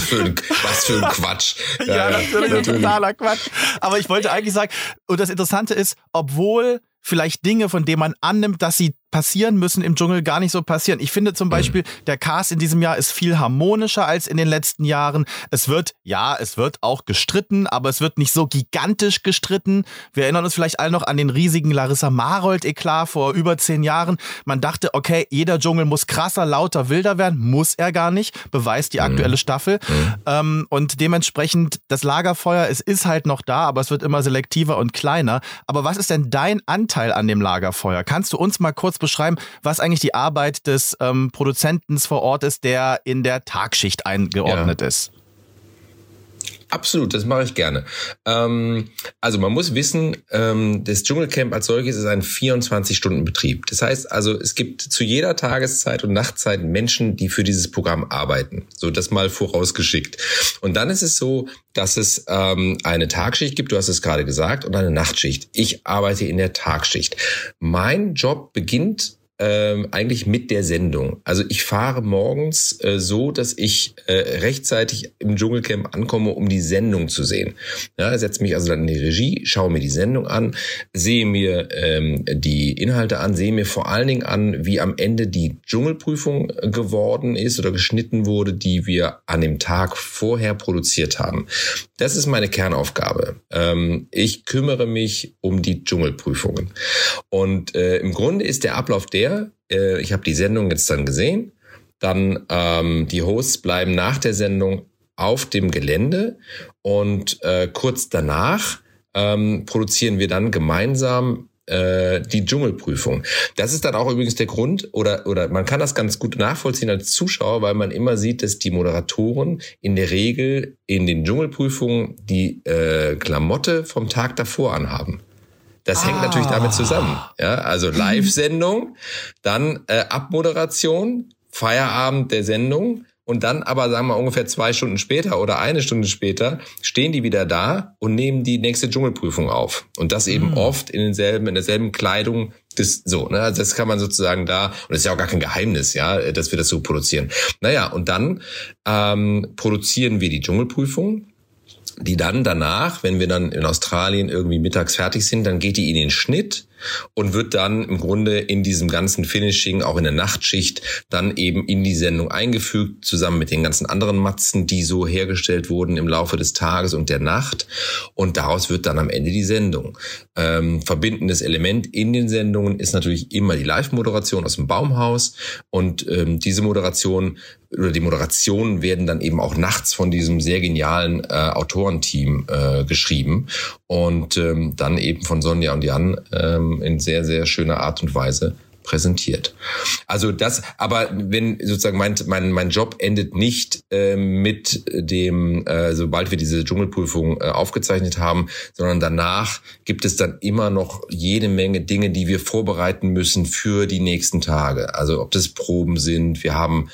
für ein, was für ein Quatsch. Ja, ja natürlich, natürlich, totaler Quatsch. Aber ich wollte eigentlich sagen, und das Interessante ist, obwohl vielleicht Dinge, von denen man annimmt, dass sie passieren müssen im Dschungel, gar nicht so passieren. Ich finde zum Beispiel, der Cast in diesem Jahr ist viel harmonischer als in den letzten Jahren. Es wird, ja, es wird auch gestritten, aber es wird nicht so gigantisch gestritten. Wir erinnern uns vielleicht alle noch an den riesigen Larissa Marold-Eklat vor über zehn Jahren. Man dachte, okay, jeder Dschungel muss krasser, lauter, wilder werden. Muss er gar nicht. Beweist die mhm. aktuelle Staffel. Mhm. Ähm, und dementsprechend, das Lagerfeuer, es ist halt noch da, aber es wird immer selektiver und kleiner. Aber was ist denn dein Anteil an dem Lagerfeuer? Kannst du uns mal kurz beschreiben, was eigentlich die Arbeit des ähm, Produzenten vor Ort ist, der in der Tagschicht eingeordnet ja. ist? Absolut, das mache ich gerne. Ähm, also man muss wissen, ähm, das Dschungelcamp als solches ist ein 24-Stunden-Betrieb. Das heißt also, es gibt zu jeder Tageszeit und Nachtzeit Menschen, die für dieses Programm arbeiten. So das mal vorausgeschickt. Und dann ist es so, dass es ähm, eine Tagschicht gibt, du hast es gerade gesagt, und eine Nachtschicht. Ich arbeite in der Tagschicht. Mein Job beginnt ähm, eigentlich mit der Sendung. Also ich fahre morgens äh, so, dass ich äh, rechtzeitig im Dschungelcamp ankomme, um die Sendung zu sehen. Ja, setze mich also dann in die Regie, schaue mir die Sendung an, sehe mir ähm, die Inhalte an, sehe mir vor allen Dingen an, wie am Ende die Dschungelprüfung geworden ist oder geschnitten wurde, die wir an dem Tag vorher produziert haben. Das ist meine Kernaufgabe. Ähm, ich kümmere mich um die Dschungelprüfungen. Und äh, im Grunde ist der Ablauf der, äh, ich habe die Sendung jetzt dann gesehen, dann ähm, die Hosts bleiben nach der Sendung auf dem Gelände und äh, kurz danach ähm, produzieren wir dann gemeinsam die Dschungelprüfung. Das ist dann auch übrigens der Grund, oder, oder man kann das ganz gut nachvollziehen als Zuschauer, weil man immer sieht, dass die Moderatoren in der Regel in den Dschungelprüfungen die äh, Klamotte vom Tag davor anhaben. Das ah. hängt natürlich damit zusammen. Ja, also Live-Sendung, dann äh, Abmoderation, Feierabend der Sendung und dann aber, sagen wir ungefähr zwei Stunden später oder eine Stunde später, stehen die wieder da und nehmen die nächste Dschungelprüfung auf. Und das eben mhm. oft in denselben, in derselben Kleidung das so, ne? Also das kann man sozusagen da, und das ist ja auch gar kein Geheimnis, ja, dass wir das so produzieren. Naja, und dann ähm, produzieren wir die Dschungelprüfung die dann danach, wenn wir dann in Australien irgendwie mittags fertig sind, dann geht die in den Schnitt und wird dann im Grunde in diesem ganzen Finishing, auch in der Nachtschicht, dann eben in die Sendung eingefügt, zusammen mit den ganzen anderen Matzen, die so hergestellt wurden im Laufe des Tages und der Nacht. Und daraus wird dann am Ende die Sendung. Ähm, verbindendes Element in den Sendungen ist natürlich immer die Live-Moderation aus dem Baumhaus. Und ähm, diese Moderation oder die Moderationen werden dann eben auch nachts von diesem sehr genialen äh, Autorenteam äh, geschrieben und ähm, dann eben von Sonja und Jan ähm, in sehr, sehr schöner Art und Weise präsentiert. Also das, aber wenn sozusagen mein, mein, mein Job endet nicht äh, mit dem, äh, sobald wir diese Dschungelprüfung äh, aufgezeichnet haben, sondern danach gibt es dann immer noch jede Menge Dinge, die wir vorbereiten müssen für die nächsten Tage. Also ob das Proben sind, wir haben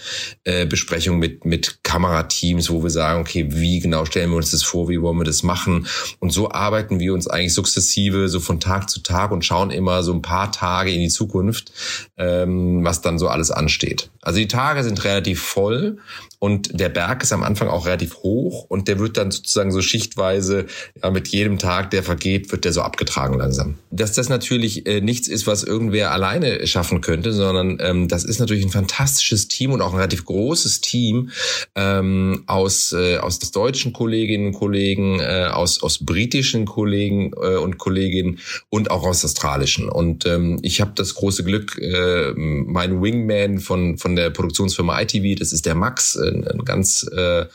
äh, Besprechungen mit, mit Kamerateams, wo wir sagen, okay, wie genau stellen wir uns das vor, wie wollen wir das machen? Und so arbeiten wir uns eigentlich sukzessive so von Tag zu Tag und schauen immer so ein paar Tage in die Zukunft ähm, was dann so alles ansteht. Also die Tage sind relativ voll und der Berg ist am Anfang auch relativ hoch und der wird dann sozusagen so schichtweise, ja, mit jedem Tag, der vergeht, wird der so abgetragen langsam. Dass das natürlich äh, nichts ist, was irgendwer alleine schaffen könnte, sondern ähm, das ist natürlich ein fantastisches Team und auch ein relativ großes Team ähm, aus, äh, aus deutschen Kolleginnen und Kollegen, äh, aus, aus britischen Kollegen äh, und Kolleginnen und auch aus australischen. Und ähm, ich habe das große Glück, äh, mein Wingman von, von der Produktionsfirma ITV, das ist der Max, ein, ein ganz, äh,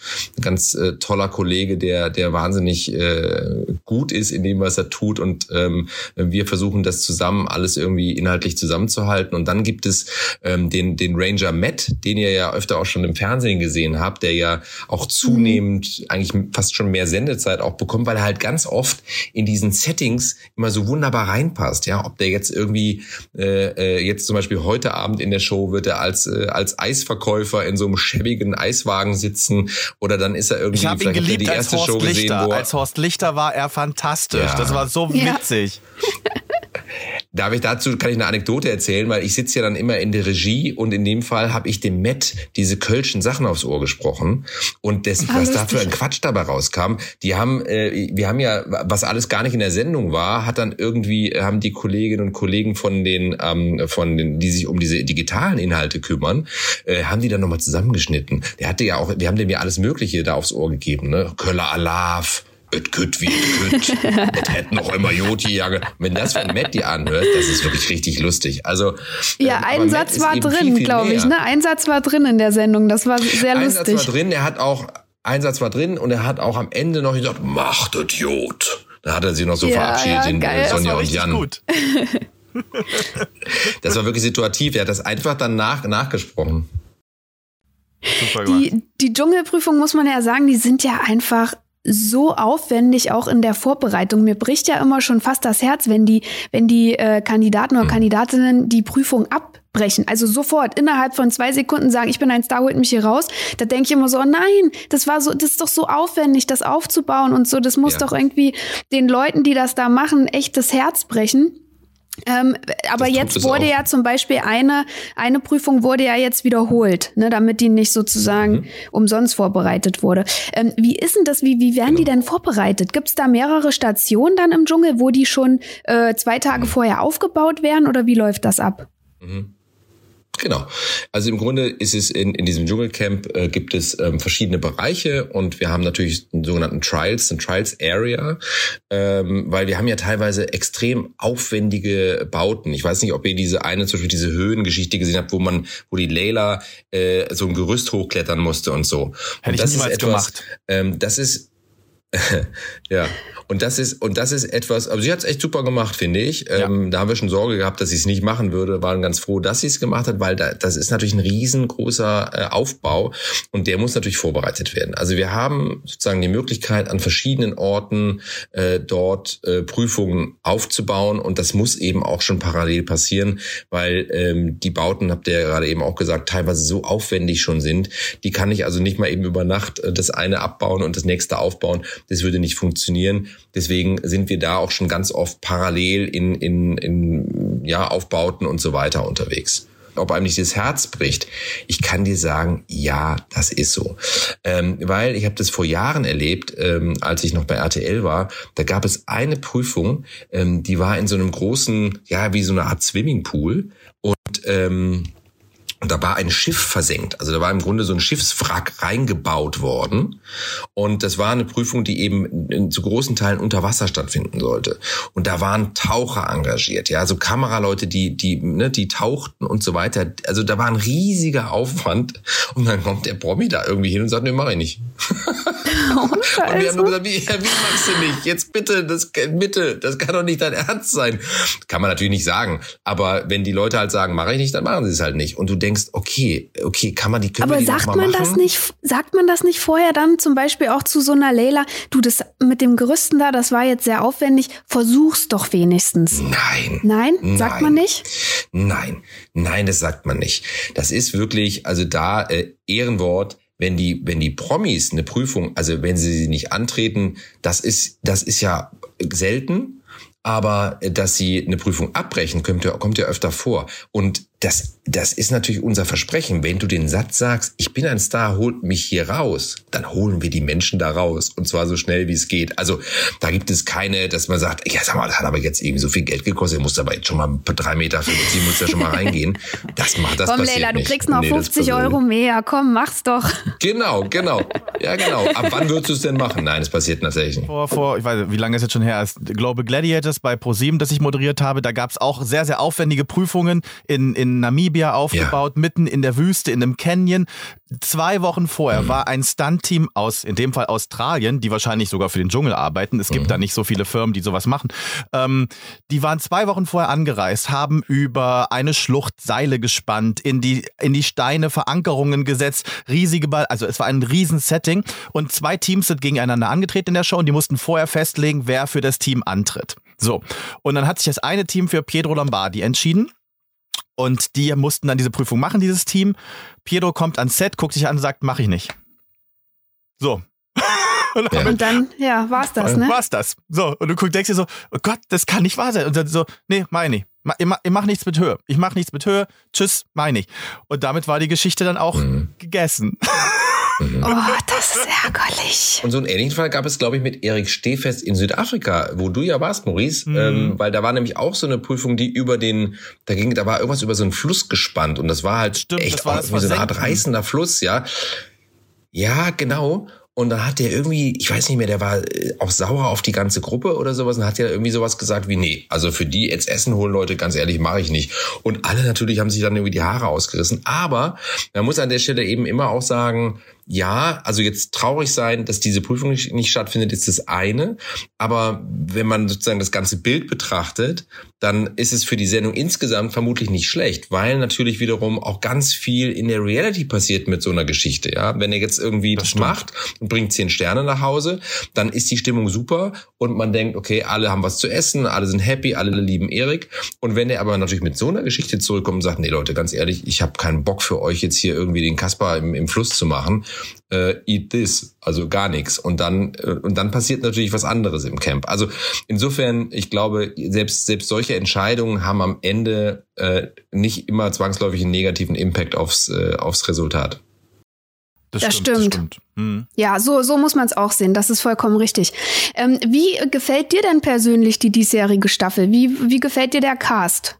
ganz äh, toller Kollege, der, der wahnsinnig äh, gut ist in dem, was er tut. Und ähm, wir versuchen das zusammen alles irgendwie inhaltlich zusammenzuhalten. Und dann gibt es ähm, den, den Ranger Matt, den ihr ja öfter auch schon im Fernsehen gesehen habt, der ja auch zunehmend mhm. eigentlich fast schon mehr Sendezeit auch bekommt, weil er halt ganz oft in diesen Settings immer so wunderbar reinpasst. Ja, ob der jetzt irgendwie äh, äh jetzt zum Beispiel heute Abend in der Show wird er als äh, als Eisverkäufer in so einem schäbigen Eiswagen sitzen oder dann ist er irgendwie ich vielleicht ihn geliebt die erste als Horst Show Lichter. gesehen, wo er, als Horst Lichter war er fantastisch. Ja. Das war so witzig. Ja. Darf ich dazu, kann ich eine Anekdote erzählen, weil ich sitze ja dann immer in der Regie und in dem Fall habe ich dem Matt diese kölschen Sachen aufs Ohr gesprochen und das, was da für ein Quatsch dabei rauskam, die haben, äh, wir haben ja, was alles gar nicht in der Sendung war, hat dann irgendwie, haben die Kolleginnen und Kollegen von den, ähm, von den, die sich um diese digitalen Inhalte kümmern, äh, haben die dann nochmal zusammengeschnitten. Der hatte ja auch, wir haben dem ja alles Mögliche da aufs Ohr gegeben, ne? Köller Alav, et kütt wie et kütt, et hätten noch immer Joti-Jacke. Wenn das von Matti anhört, das ist wirklich richtig lustig. Also Ja, ähm, ein Satz war drin, glaube ich. Ne? Ein Satz war drin in der Sendung, das war sehr ein lustig. Ein Satz war drin, er hat auch, ein Satz war drin und er hat auch am Ende noch gesagt, macht Idiot. Da hat er sie noch so ja, verabschiedet, ja, in äh, Sonja und Jan. Gut. das war wirklich situativ. Er hat das einfach dann nach, nachgesprochen. Die, die Dschungelprüfung muss man ja sagen, die sind ja einfach so aufwendig auch in der Vorbereitung. Mir bricht ja immer schon fast das Herz, wenn die, wenn die äh, Kandidaten oder hm. Kandidatinnen die Prüfung abbrechen. Also sofort innerhalb von zwei Sekunden sagen, ich bin ein Star, holt mich hier raus. Da denke ich immer so, oh nein, das war so, das ist doch so aufwendig, das aufzubauen und so. Das muss ja. doch irgendwie den Leuten, die das da machen, echt das Herz brechen. Ähm, aber jetzt wurde auch. ja zum Beispiel eine, eine Prüfung wurde ja jetzt wiederholt, ne, damit die nicht sozusagen mhm. umsonst vorbereitet wurde. Ähm, wie ist denn das, wie, wie werden genau. die denn vorbereitet? Gibt es da mehrere Stationen dann im Dschungel, wo die schon äh, zwei Tage mhm. vorher aufgebaut werden oder wie läuft das ab? Mhm. Genau. Also im Grunde ist es in, in diesem Dschungelcamp äh, gibt es ähm, verschiedene Bereiche und wir haben natürlich einen sogenannten Trials, ein Trials Area, ähm, weil wir haben ja teilweise extrem aufwendige Bauten. Ich weiß nicht, ob ihr diese eine, zum Beispiel diese Höhengeschichte gesehen habt, wo man, wo die Layla äh, so ein Gerüst hochklettern musste und so. Hätte und das ich niemals ist etwas, gemacht. Ähm, das ist ja, und das ist und das ist etwas, aber sie hat es echt super gemacht, finde ich. Ja. Ähm, da haben wir schon Sorge gehabt, dass sie es nicht machen würde, waren ganz froh, dass sie es gemacht hat, weil da, das ist natürlich ein riesengroßer äh, Aufbau und der muss natürlich vorbereitet werden. Also wir haben sozusagen die Möglichkeit, an verschiedenen Orten äh, dort äh, Prüfungen aufzubauen und das muss eben auch schon parallel passieren, weil ähm, die Bauten, habt ihr ja gerade eben auch gesagt, teilweise so aufwendig schon sind. Die kann ich also nicht mal eben über Nacht äh, das eine abbauen und das nächste aufbauen das würde nicht funktionieren. Deswegen sind wir da auch schon ganz oft parallel in, in, in ja, Aufbauten und so weiter unterwegs ob einem nicht das Herz bricht. Ich kann dir sagen, ja, das ist so. Ähm, weil ich habe das vor Jahren erlebt, ähm, als ich noch bei RTL war. Da gab es eine Prüfung, ähm, die war in so einem großen, ja, wie so eine Art Swimmingpool. Und ähm, und da war ein Schiff versenkt. Also da war im Grunde so ein Schiffswrack reingebaut worden. Und das war eine Prüfung, die eben zu großen Teilen unter Wasser stattfinden sollte. Und da waren Taucher engagiert, ja, also Kameraleute, die, die, ne, die tauchten und so weiter. Also da war ein riesiger Aufwand. Und dann kommt der Promi da irgendwie hin und sagt, nee, mach ich nicht. Und wir haben nur gesagt, wie, wie machst du nicht? Jetzt bitte, das, bitte, das kann doch nicht dein Ernst sein. Kann man natürlich nicht sagen. Aber wenn die Leute halt sagen, mache ich nicht, dann machen sie es halt nicht. Und du denkst, denkst, okay, okay, kann man die können Aber die sagt man machen? das nicht, sagt man das nicht vorher dann zum Beispiel auch zu so einer Leila, du, das mit dem Gerüsten da, das war jetzt sehr aufwendig, versuch's doch wenigstens. Nein. Nein? Nein. Sagt man nicht? Nein. Nein, das sagt man nicht. Das ist wirklich, also da äh, Ehrenwort, wenn die, wenn die Promis eine Prüfung, also wenn sie sie nicht antreten, das ist, das ist ja selten. Aber äh, dass sie eine Prüfung abbrechen, kommt ja, kommt ja öfter vor. Und das das ist natürlich unser Versprechen. Wenn du den Satz sagst, ich bin ein Star, holt mich hier raus, dann holen wir die Menschen da raus. Und zwar so schnell, wie es geht. Also da gibt es keine, dass man sagt, ja, sag mal, das hat aber jetzt irgendwie so viel Geld gekostet, muss aber jetzt schon mal drei Meter für die muss ja schon mal reingehen. Das macht das Komm, passiert Leila, nicht. du kriegst noch Nee, das 50 passiert Euro mehr. Komm, mach's doch. Genau, genau. Ja, genau. Ab wann würdest du es denn machen? Nein, es passiert tatsächlich nicht. vor, vor, ich weiß nicht, wie lange ist jetzt schon her ist, Global Gladiators bei ProSieben, das ich moderiert habe, da gab es auch sehr, sehr aufwendige Prüfungen in, in Namibia aufgebaut, mitten in der Wüste, in einem Canyon. Zwei Wochen vorher war ein Stunt-Team aus, in dem Fall Australien, die wahrscheinlich sogar für den Dschungel arbeiten. Es gibt da nicht so viele Firmen, die sowas machen. Ähm, die waren zwei Wochen vorher angereist, haben über eine Schlucht Seile gespannt, in die, in die Steine Verankerungen gesetzt, riesige Ball, also es war ein riesen Setting und zwei Teams sind gegeneinander angetreten in der Show und die mussten vorher festlegen, wer für das Team antritt. So. Und dann hat sich das eine Team für Pietro Lombardi entschieden. Und die mussten dann diese Prüfung machen, dieses Team. Pietro kommt ans Set, guckt sich an und sagt, mach ich nicht. So. Und Ja. Und dann, ja, war's das, ne? war's das. So, und du guckst, denkst dir so, oh Gott, das kann nicht wahr sein. Und dann so, nee, mach ich Ich mach, ich mach nichts mit Höhe. Ich mach nichts mit Höhe. Tschüss, meine ich. Und damit war die Geschichte dann auch Mhm. gegessen. Oh, das ist ärgerlich. Und so einen ähnlichen Fall gab es, glaube ich, mit Erik Stehfest in Südafrika, wo du ja warst, Maurice, Mhm. ähm, weil da war nämlich auch so eine Prüfung, die über den, da ging, da war irgendwas über so einen Fluss gespannt und das war halt Stimmt, echt war auch das wie so eine Art reißender Fluss, ja. Ja, genau. Und dann hat der irgendwie, ich weiß nicht mehr, der war äh, auch sauer auf die ganze Gruppe oder sowas und hat ja irgendwie sowas gesagt wie, nee, also für die jetzt Essen holen, Leute, ganz ehrlich, mache ich nicht. Und alle natürlich haben sich dann irgendwie die Haare ausgerissen. Aber man muss an der Stelle eben immer auch sagen, ja, also jetzt traurig sein, dass diese Prüfung nicht, nicht stattfindet, ist das eine. Aber wenn man sozusagen das ganze Bild betrachtet, dann ist es für die Sendung insgesamt vermutlich nicht schlecht, weil natürlich wiederum auch ganz viel in der Reality passiert mit so einer Geschichte. Ja, wenn er jetzt irgendwie das macht und bringt zehn Sterne nach Hause, dann ist die Stimmung super und man denkt, okay, alle haben was zu essen, alle sind happy, alle lieben Erik. Und wenn er aber natürlich mit so einer Geschichte zurückkommt und sagt, nee Leute, ganz ehrlich, ich habe keinen Bock für euch jetzt hier irgendwie den Kasper im, im Fluss zu machen, äh, eat this, also gar nichts. Und dann äh, und dann passiert natürlich was anderes im Camp. Also insofern, ich glaube, selbst selbst solche Entscheidungen haben am Ende äh, nicht immer zwangsläufig einen negativen Impact aufs äh, aufs Resultat. Das stimmt. Hm. Ja, so, so muss man es auch sehen. Das ist vollkommen richtig. Ähm, wie gefällt dir denn persönlich die diesjährige Staffel? Wie, wie gefällt dir der Cast?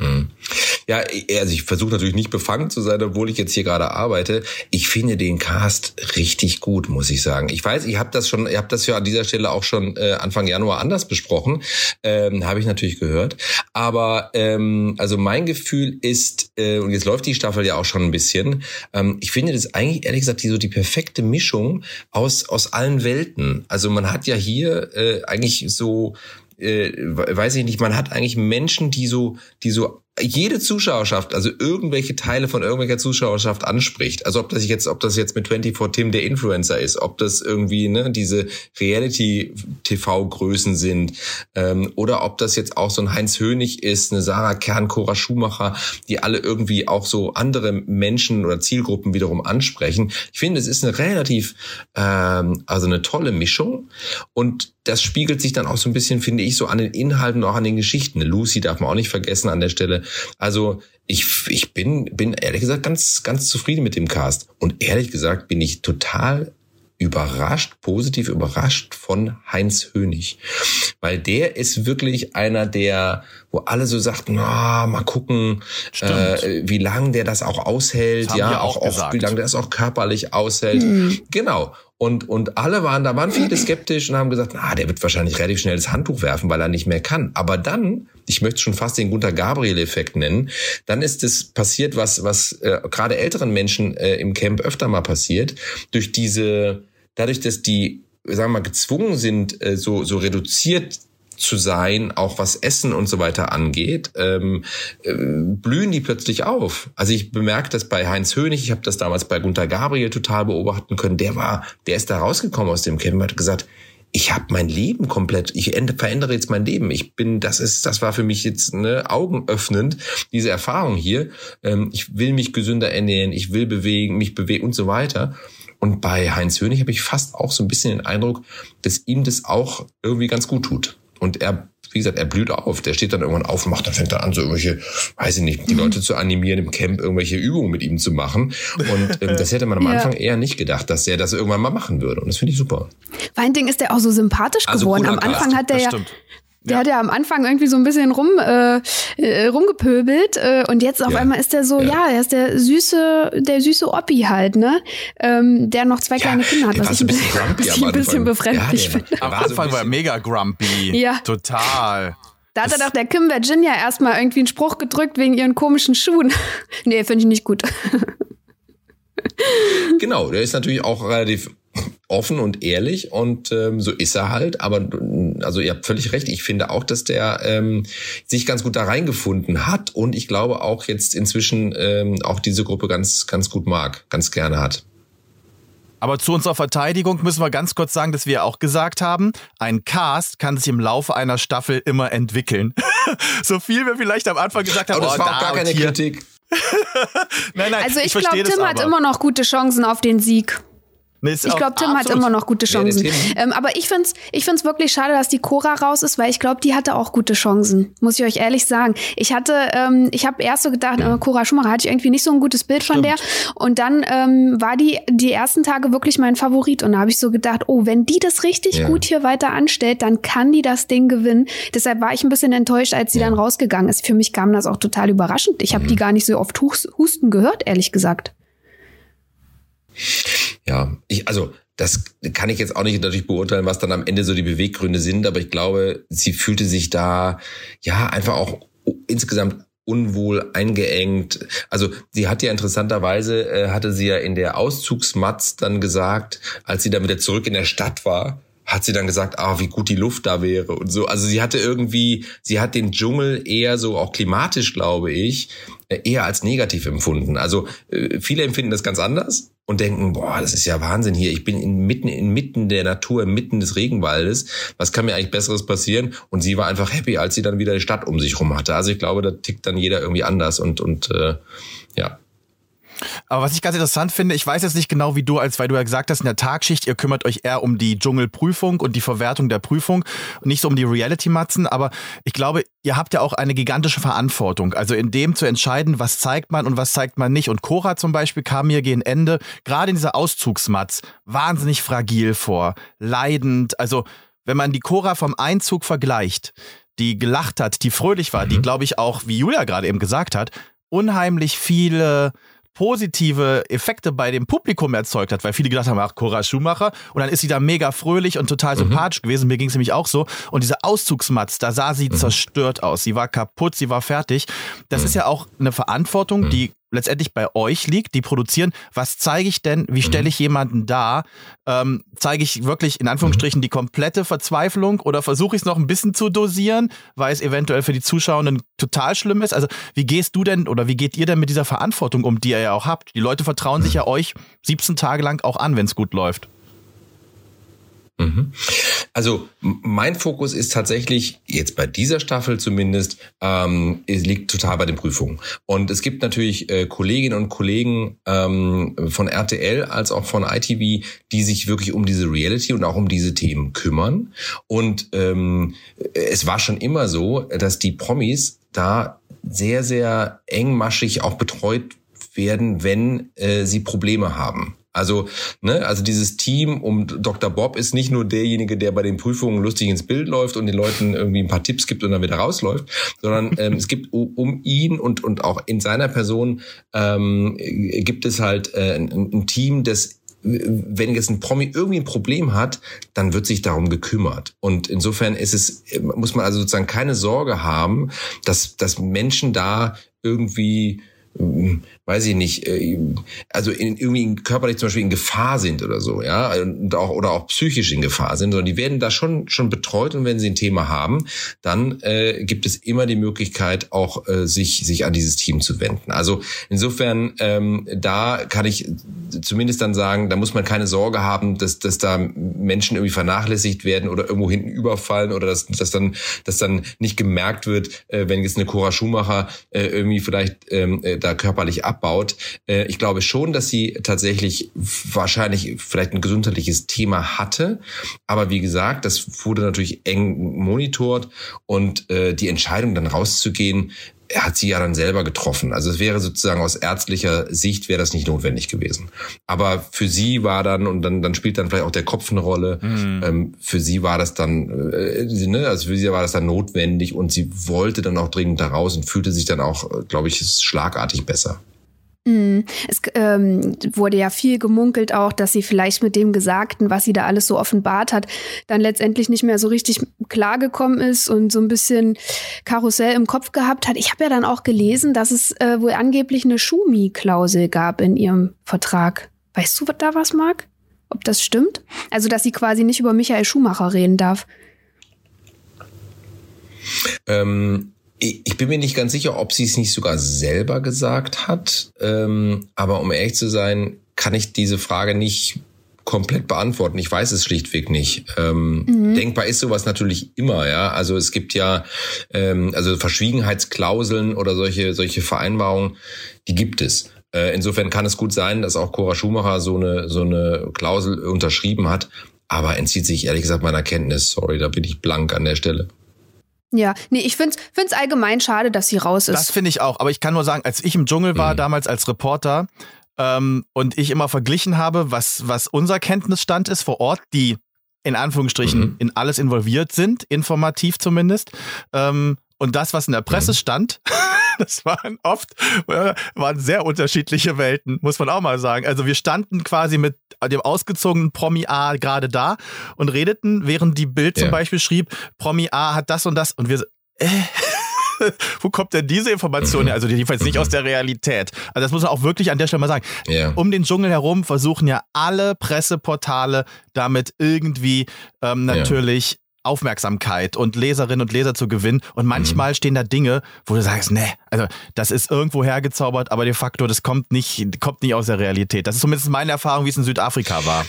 Hm. Ja, also ich versuche natürlich nicht befangen zu sein, obwohl ich jetzt hier gerade arbeite. Ich finde den Cast richtig gut, muss ich sagen. Ich weiß, ich habe das schon, ich habe das ja an dieser Stelle auch schon äh, Anfang Januar anders besprochen, ähm, habe ich natürlich gehört. Aber ähm, also mein Gefühl ist, äh, und jetzt läuft die Staffel ja auch schon ein bisschen. Ähm, ich finde das eigentlich ehrlich gesagt die so die perfekte Mischung aus aus allen Welten. Also man hat ja hier äh, eigentlich so äh, weiß ich nicht, man hat eigentlich Menschen, die so, die so jede Zuschauerschaft, also irgendwelche Teile von irgendwelcher Zuschauerschaft anspricht. Also ob das jetzt, ob das jetzt mit 24 Tim der Influencer ist, ob das irgendwie ne, diese Reality-TV-Größen sind, ähm, oder ob das jetzt auch so ein Heinz Hönig ist, eine Sarah Kern, Cora Schumacher, die alle irgendwie auch so andere Menschen oder Zielgruppen wiederum ansprechen. Ich finde, es ist eine relativ, ähm, also eine tolle Mischung und das spiegelt sich dann auch so ein bisschen, finde ich, so an den Inhalten, auch an den Geschichten. Lucy darf man auch nicht vergessen an der Stelle. Also ich, ich bin, bin ehrlich gesagt ganz, ganz zufrieden mit dem Cast. Und ehrlich gesagt bin ich total überrascht, positiv überrascht von Heinz Hönig. Weil der ist wirklich einer der, wo alle so sagten, ah, mal gucken, äh, wie lange der das auch aushält, Das ja, auch, auch auch wie lange der das auch körperlich aushält. Genau. Und, und alle waren, da waren viele skeptisch und haben gesagt, ah, der wird wahrscheinlich relativ schnell das Handtuch werfen, weil er nicht mehr kann. Aber dann, ich möchte schon fast den Gunter Gabriel-Effekt nennen, dann ist es passiert, was, was äh, gerade älteren Menschen äh, im Camp öfter mal passiert, durch diese, dadurch, dass die, sagen wir mal, gezwungen sind, äh, so, so reduziert zu sein, auch was Essen und so weiter angeht, ähm, äh, blühen die plötzlich auf. Also ich bemerke das bei Heinz Hönig, ich habe das damals bei Gunter Gabriel total beobachten können. Der war, der ist da rausgekommen aus dem Camp und hat gesagt, ich habe mein Leben komplett, ich änd- verändere jetzt mein Leben. Ich bin, das ist, das war für mich jetzt ne, augenöffnend, diese Erfahrung hier. Ähm, ich will mich gesünder ernähren, ich will bewegen, mich bewegen und so weiter. Und bei Heinz Hönig habe ich fast auch so ein bisschen den Eindruck, dass ihm das auch irgendwie ganz gut tut. Und er wie gesagt, er blüht auf. Der steht dann irgendwann auf, macht, dann fängt er an, so irgendwelche, weiß ich nicht, die Leute zu animieren, im Camp irgendwelche Übungen mit ihm zu machen. Und ähm, das hätte man am Ja. Anfang eher nicht gedacht, dass er das irgendwann mal machen würde. Und das finde ich super. Vor allen Dingen ist der auch so sympathisch Also geworden. Am Anfang hat der Das ja, stimmt. Der hat ja am Anfang irgendwie so ein bisschen rum, äh, äh, rumgepöbelt äh, und jetzt auf Ja. einmal ist der so, Ja. ja. er ist der süße, der süße Oppi halt, ne? Ähm, der noch zwei kleine Kinder hat, der was war ich ein bisschen, bisschen grumpy was ich am ein bisschen Anfang. befremdlich Ja, finde. Am Anfang war er mega grumpy. Ja. Total. Da hat er doch der Kim Virginia erstmal irgendwie einen Spruch gedrückt wegen ihren komischen Schuhen. nee, finde ich nicht gut. Genau, der ist natürlich auch relativ offen und ehrlich und ähm, so ist er halt. Aber also ihr habt völlig recht. Ich finde auch, dass der ähm, sich ganz gut da reingefunden hat und ich glaube auch jetzt inzwischen ähm, auch diese Gruppe ganz ganz gut mag, ganz gerne hat. Aber zu unserer Verteidigung müssen wir ganz kurz sagen, dass wir auch gesagt haben, ein Cast kann sich im Laufe einer Staffel immer entwickeln. so viel wir vielleicht am Anfang gesagt haben, Aber das oh, war da auch gar keine hier. Kritik. Nein, nein, Also ich, verstehe glaube, Tim hat immer noch gute Chancen auf den Sieg. Ist Ich glaube, Tim hat immer noch gute Ja, Chancen. Ähm, aber ich find's, ich find's wirklich schade, dass die Cora raus ist, weil ich glaube, die hatte auch gute Chancen. Muss ich euch ehrlich sagen. Ich hatte, ähm, ich habe erst so gedacht, äh, Cora Schumacher hatte ich irgendwie nicht so ein gutes Bild von der. Und dann ähm, war die die ersten Tage wirklich mein Favorit. Und da habe ich so gedacht, oh, wenn die das richtig Ja. gut hier weiter anstellt, dann kann die das Ding gewinnen. Deshalb war ich ein bisschen enttäuscht, als sie dann rausgegangen ist. Für mich kam das auch total überraschend. Ich habe die gar nicht so oft hus- husten gehört, ehrlich gesagt. Ja, ich, also das kann ich jetzt auch nicht natürlich beurteilen, was dann am Ende so die Beweggründe sind, aber ich glaube, sie fühlte sich da ja einfach auch insgesamt unwohl eingeengt. Also sie hat ja interessanterweise, äh, hatte sie ja in der Auszugsmatz dann gesagt, als sie dann wieder zurück in der Stadt war, hat sie dann gesagt, ah, wie gut die Luft da wäre und so. Also sie hatte irgendwie, sie hat den Dschungel eher so, auch klimatisch, glaube ich, äh, eher als negativ empfunden. Also äh, viele empfinden das ganz anders und denken, boah, das ist ja Wahnsinn hier. Ich bin inmitten, inmitten der Natur, inmitten des Regenwaldes. Was kann mir eigentlich Besseres passieren? Und sie war einfach happy, als sie dann wieder die Stadt um sich rum hatte. Also ich glaube, da tickt dann jeder irgendwie anders und, und äh, ja. Aber was ich ganz interessant finde, ich weiß jetzt nicht genau wie du, als weil du ja gesagt hast, in der Tagschicht, ihr kümmert euch eher um die Dschungelprüfung und die Verwertung der Prüfung und nicht so um die Reality-Matzen, aber ich glaube, ihr habt ja auch eine gigantische Verantwortung. Also in dem zu entscheiden, was zeigt man und was zeigt man nicht. Und Cora zum Beispiel kam mir gegen Ende, gerade in dieser Auszugsmatz, wahnsinnig fragil vor, leidend. Also wenn man die Cora vom Einzug vergleicht, die gelacht hat, die fröhlich war, die glaube ich auch, wie Julia gerade eben gesagt hat, unheimlich viele positive Effekte bei dem Publikum erzeugt hat, weil viele gedacht haben, ach, Cora Schumacher. Und dann ist sie da mega fröhlich und total sympathisch gewesen. Mir ging es nämlich auch so. Und diese Auszugsmatz, da sah sie zerstört aus. Sie war kaputt, sie war fertig. Das ist ja auch eine Verantwortung, die letztendlich bei euch liegt, die produzieren. Was zeige ich denn? Wie stelle ich jemanden dar? Ähm, zeige ich wirklich in Anführungsstrichen die komplette Verzweiflung oder versuche ich es noch ein bisschen zu dosieren, weil es eventuell für die Zuschauenden total schlimm ist? Also wie gehst du denn oder wie geht ihr denn mit dieser Verantwortung um, die ihr ja auch habt? Die Leute vertrauen sich ja euch 17 Tage lang auch an, wenn es gut läuft. Mhm. Also mein Fokus ist tatsächlich, jetzt bei dieser Staffel zumindest, ähm, es liegt total bei den Prüfungen. Und es gibt natürlich äh, Kolleginnen und Kollegen ähm, von RTL als auch von ITV, die sich wirklich um diese Reality und auch um diese Themen kümmern. Und ähm, es war schon immer so, dass die Promis da sehr, sehr engmaschig auch betreut werden, wenn äh, sie Probleme haben. Also, ne, also dieses Team um Dr. Bob ist nicht nur derjenige, der bei den Prüfungen lustig ins Bild läuft und den Leuten irgendwie ein paar Tipps gibt und dann wieder rausläuft, sondern ähm, es gibt um ihn und und auch in seiner Person ähm, gibt es halt äh, ein, ein Team, das wenn jetzt ein Promi irgendwie ein Problem hat, dann wird sich darum gekümmert. Und insofern ist es, muss man also sozusagen keine Sorge haben, dass, dass Menschen da irgendwie ähm, weiß ich nicht, äh, also in, irgendwie körperlich zum Beispiel in Gefahr sind oder so, ja, und auch, oder auch psychisch in Gefahr sind, sondern die werden da schon, schon betreut und wenn sie ein Thema haben, dann äh, gibt es immer die Möglichkeit, auch äh, sich, sich an dieses Team zu wenden. Also insofern, ähm, da kann ich zumindest dann sagen, da muss man keine Sorge haben, dass, dass da Menschen irgendwie vernachlässigt werden oder irgendwo hinten überfallen oder dass, dass dann, dass dann nicht gemerkt wird, äh, wenn jetzt eine Cora Schumacher äh, irgendwie vielleicht ähm, äh, da körperlich abbaut. Äh, ich glaube schon, dass sie tatsächlich wahrscheinlich vielleicht ein gesundheitliches Thema hatte. Aber wie gesagt, das wurde natürlich eng monitort und äh, die Entscheidung dann rauszugehen, hat sie ja dann selber getroffen. Also es wäre sozusagen aus ärztlicher Sicht wäre das nicht notwendig gewesen. Aber für sie war dann, und dann, dann spielt dann vielleicht auch der Kopf eine Rolle, mhm. ähm, für sie war das dann, äh, ne, also für sie war das dann notwendig und sie wollte dann auch dringend da raus und fühlte sich dann auch, äh, glaube ich, schlagartig besser. Mhm. Es ähm, wurde ja viel gemunkelt auch, dass sie vielleicht mit dem Gesagten, was sie da alles so offenbart hat, dann letztendlich nicht mehr so richtig klargekommen ist und so ein bisschen Karussell im Kopf gehabt hat. Ich habe ja dann auch gelesen, dass es äh, wohl angeblich eine Schumi-Klausel gab in ihrem Vertrag. Weißt du was da was, Marc? Ob das stimmt? Also, dass sie quasi nicht über Michael Schumacher reden darf. Ähm, ich bin mir nicht ganz sicher, ob sie es nicht sogar selber gesagt hat. Ähm, aber um ehrlich zu sein, kann ich diese Frage nicht komplett beantworten. Ich weiß es schlichtweg nicht. Ähm, mhm. Denkbar ist sowas natürlich immer, ja. Also es gibt ja ähm, also Verschwiegenheitsklauseln oder solche solche Vereinbarungen, die gibt es. Äh, insofern kann es gut sein, dass auch Cora Schumacher so eine so eine Klausel unterschrieben hat. Aber entzieht sich ehrlich gesagt meiner Kenntnis. Sorry, da bin ich blank an der Stelle. Ja, nee, ich find's, find's allgemein schade, dass sie raus ist. Das finde ich auch. Aber ich kann nur sagen, als ich im Dschungel war, mhm. damals als Reporter, ähm, und ich immer verglichen habe, was, was unser Kenntnisstand ist vor Ort, die in Anführungsstrichen mhm. in alles involviert sind, informativ zumindest, ähm, und das, was in der Presse mhm. stand, das waren oft, äh, waren sehr unterschiedliche Welten, muss man auch mal sagen. Also wir standen quasi mit dem ausgezogenen Promi A gerade da und redeten, während die Bild zum Beispiel schrieb, Promi A hat das und das und wir, äh, wo kommt denn diese Information her? Also jedenfalls nicht aus der Realität. Also das muss man auch wirklich an der Stelle mal sagen. Yeah. Um den Dschungel herum versuchen ja alle Presseportale damit irgendwie ähm, natürlich Aufmerksamkeit und Leserinnen und Leser zu gewinnen. Und manchmal mhm. stehen da Dinge, wo du sagst, nee, also das ist irgendwo hergezaubert, aber de facto, das kommt nicht, kommt nicht aus der Realität. Das ist zumindest meine Erfahrung, wie es in Südafrika war.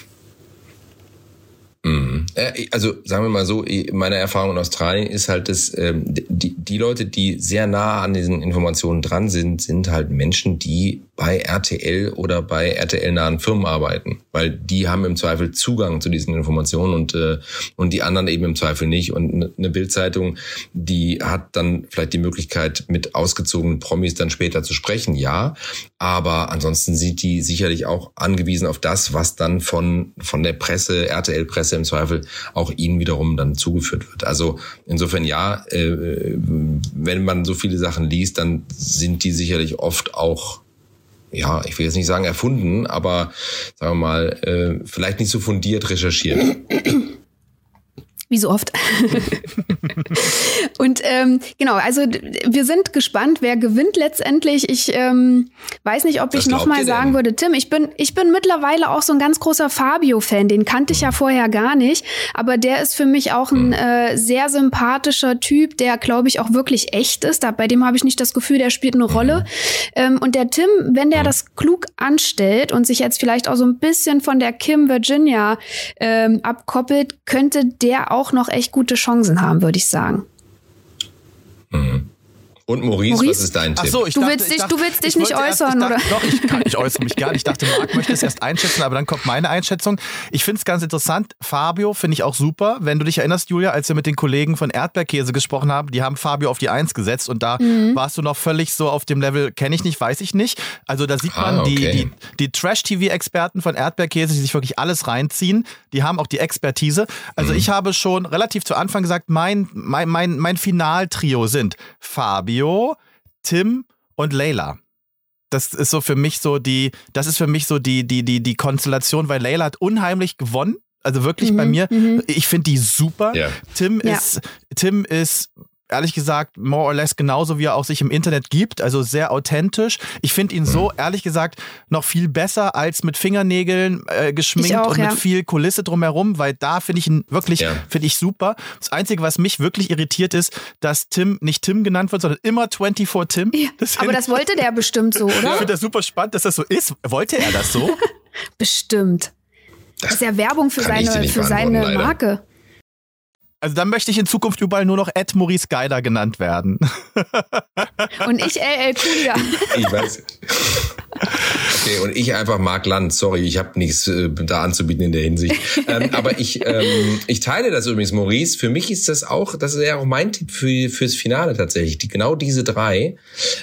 Mhm. Äh, also sagen wir mal so, meine Erfahrung in Australien ist halt, dass ähm, die, die Leute, die sehr nah an diesen Informationen dran sind, sind halt Menschen, die bei RTL oder bei RTL-nahen Firmen arbeiten, weil die haben im Zweifel Zugang zu diesen Informationen und äh, und die anderen eben im Zweifel nicht. Und eine Bildzeitung, die hat dann vielleicht die Möglichkeit, mit ausgezogenen Promis dann später zu sprechen, ja. Aber ansonsten sind die sicherlich auch angewiesen auf das, was dann von von der Presse, RTL-Presse im Zweifel auch ihnen wiederum dann zugeführt wird. Also insofern ja, äh, wenn man so viele Sachen liest, dann sind die sicherlich oft auch ja, ich will jetzt nicht sagen erfunden, aber sagen wir mal, äh, vielleicht nicht so fundiert recherchiert. Wie so oft. und ähm, genau, also wir sind gespannt, wer gewinnt letztendlich. Ich ähm, weiß nicht, ob Was ich nochmal sagen würde, Tim, ich bin, ich bin mittlerweile auch so ein ganz großer Fabio-Fan. Den kannte ich ja vorher gar nicht. Aber der ist für mich auch ein hm. äh, sehr sympathischer Typ, der, glaube ich, auch wirklich echt ist. Da, bei dem habe ich nicht das Gefühl, der spielt eine Rolle. Mhm. Ähm, und der Tim, wenn der das klug anstellt und sich jetzt vielleicht auch so ein bisschen von der Kim Virginia ähm, abkoppelt, könnte der auch auch noch echt gute Chancen haben, würde ich sagen. Mhm. Und Maurice, Maurice, was ist dein Tipp? Ach so, ich du, dachte, willst dich, dachte, du willst dich nicht äußern, erst, dachte, oder? Doch, ich, kann, ich äußere mich gar nicht. Ich dachte, Marc möchte es erst einschätzen, aber dann kommt meine Einschätzung. Ich finde es ganz interessant. Fabio finde ich auch super. Wenn du dich erinnerst, Julia, als wir mit den Kollegen von Erdbeerkäse gesprochen haben, die haben Fabio auf die Eins gesetzt und da mhm. warst du noch völlig so auf dem Level, kenne ich nicht, weiß ich nicht. Also da sieht man ah, okay. die, die, die Trash-TV-Experten von Erdbeerkäse, die sich wirklich alles reinziehen, die haben auch die Expertise. Also mhm. ich habe schon relativ zu Anfang gesagt, mein, mein, mein, mein Finaltrio sind Fabio, Tim und Layla. Das ist so für mich so die, das ist für mich so die, die, die, die Konstellation, weil Layla hat unheimlich gewonnen. Also wirklich mhm, bei mir. Mhm. Ich finde die super. Yeah. Tim ja. ist, Tim ist ehrlich gesagt, more or less genauso, wie er auch sich im Internet gibt. Also sehr authentisch. Ich finde ihn so, ehrlich gesagt, noch viel besser als mit Fingernägeln äh, geschminkt auch, und ja. mit viel Kulisse drumherum, weil da finde ich ihn wirklich, ja. finde ich super. Das Einzige, was mich wirklich irritiert ist, dass Tim nicht Tim genannt wird, sondern immer 24 Tim. Ja, das aber das wollte der bestimmt so, oder? Ich finde das super spannend, dass das so ist. Wollte er das so? bestimmt. Das ist ja Werbung für seine, für seine Marke. Also dann möchte ich in Zukunft überall nur noch Ed Maurice Geider genannt werden. Und ich LL Julia. Ich weiß. Okay, und ich einfach Mark Land. Sorry, ich habe nichts äh, da anzubieten in der Hinsicht. Ähm, aber ich, ähm, ich teile das übrigens, Maurice. Für mich ist das auch, das ist ja auch mein Tipp für, fürs Finale tatsächlich. Die, genau diese drei.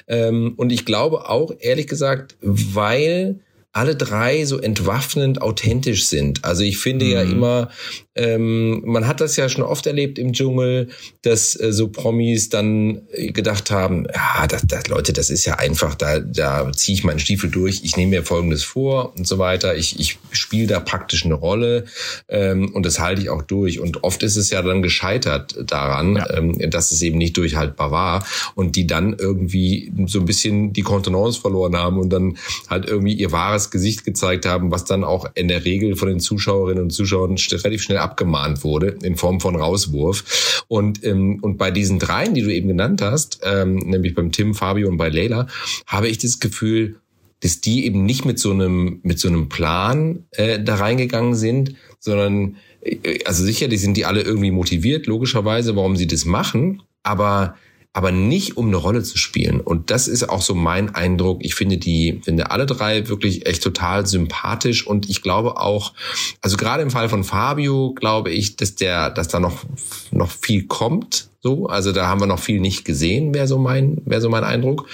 Ähm, und ich glaube auch, ehrlich gesagt, weil alle drei so entwaffnend authentisch sind. Also ich finde mhm. ja immer, ähm, man hat das ja schon oft erlebt im Dschungel, dass äh, so Promis dann gedacht haben, ja, das, das, Leute, das ist ja einfach, da, da ziehe ich meinen Stiefel durch, ich nehme mir Folgendes vor und so weiter. Ich, ich spiele da praktisch eine Rolle ähm, und das halte ich auch durch. Und oft ist es ja dann gescheitert daran, ja. ähm, dass es eben nicht durchhaltbar war und die dann irgendwie so ein bisschen die Kontenance verloren haben und dann halt irgendwie ihr wahres Gesicht gezeigt haben, was dann auch in der Regel von den Zuschauerinnen und Zuschauern relativ schnell abgemahnt wurde in Form von Rauswurf. Und, ähm, und bei diesen dreien, die du eben genannt hast, ähm, nämlich beim Tim, Fabio und bei Leila, habe ich das Gefühl, dass die eben nicht mit so einem mit so einem Plan äh, da reingegangen sind, sondern äh, also sicher, die sind die alle irgendwie motiviert, logischerweise, warum sie das machen, aber aber nicht um eine Rolle zu spielen. Und das ist auch so mein Eindruck. Ich finde die, finde alle drei wirklich echt total sympathisch und ich glaube auch, also gerade im Fall von Fabio glaube ich, dass der, dass da noch, noch viel kommt. So, also da haben wir noch viel nicht gesehen, wäre so mein, wäre so mein Eindruck.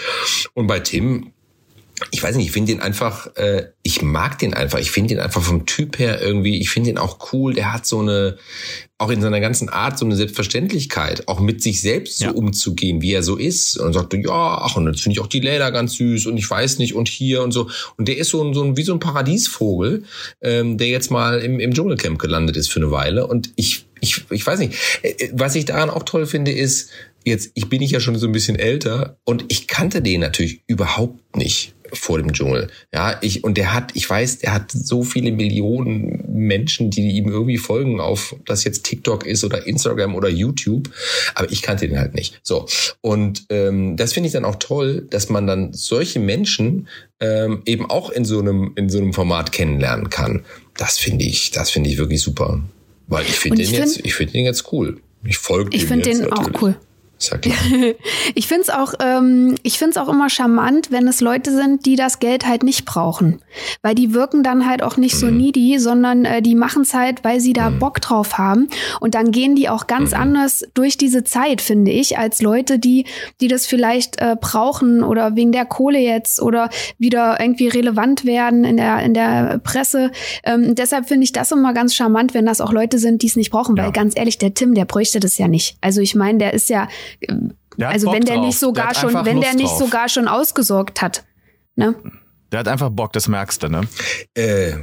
Und bei Tim, ich weiß nicht, ich finde ihn einfach, äh, ich mag den einfach. Ich finde ihn einfach vom Typ her irgendwie, ich finde ihn auch cool. Der hat so eine, auch in seiner ganzen Art so eine Selbstverständlichkeit, auch mit sich selbst so ja. umzugehen, wie er so ist. Und sagte, ja, ach, und jetzt finde ich auch die Leder ganz süß und ich weiß nicht und hier und so. Und der ist so ein, so ein wie so ein Paradiesvogel, ähm, der jetzt mal im, im Dschungelcamp gelandet ist für eine Weile. Und ich, ich, ich weiß nicht, äh, was ich daran auch toll finde, ist, jetzt, ich bin ich ja schon so ein bisschen älter und ich kannte den natürlich überhaupt nicht vor dem Dschungel. Ja, ich, und der hat, ich weiß, der hat so viele Millionen Menschen, die ihm irgendwie folgen, auf ob das jetzt TikTok ist oder Instagram oder YouTube. Aber ich kannte den halt nicht. So. Und ähm, das finde ich dann auch toll, dass man dann solche Menschen ähm, eben auch in so einem, in so einem Format kennenlernen kann. Das finde ich, das finde ich wirklich super. Weil ich finde den find, jetzt, ich finde den jetzt cool. Ich folge dem Ich finde den natürlich. auch cool. Ist ja klar. ich finde es auch, ähm, ich find's auch immer charmant, wenn es Leute sind, die das Geld halt nicht brauchen. Weil die wirken dann halt auch nicht mhm. so needy, sondern äh, die machen es halt, weil sie da mhm. Bock drauf haben. Und dann gehen die auch ganz mhm. anders durch diese Zeit, finde ich, als Leute, die, die das vielleicht äh, brauchen oder wegen der Kohle jetzt oder wieder irgendwie relevant werden in der, in der Presse. Ähm, deshalb finde ich das immer ganz charmant, wenn das auch Leute sind, die es nicht brauchen. Ja. Weil ganz ehrlich, der Tim, der bräuchte das ja nicht. Also ich meine, der ist ja also Bock wenn der drauf. nicht sogar der schon, wenn Lust der nicht drauf. sogar schon ausgesorgt hat. Ne? Der hat einfach Bock, das merkst du, ne? Äh,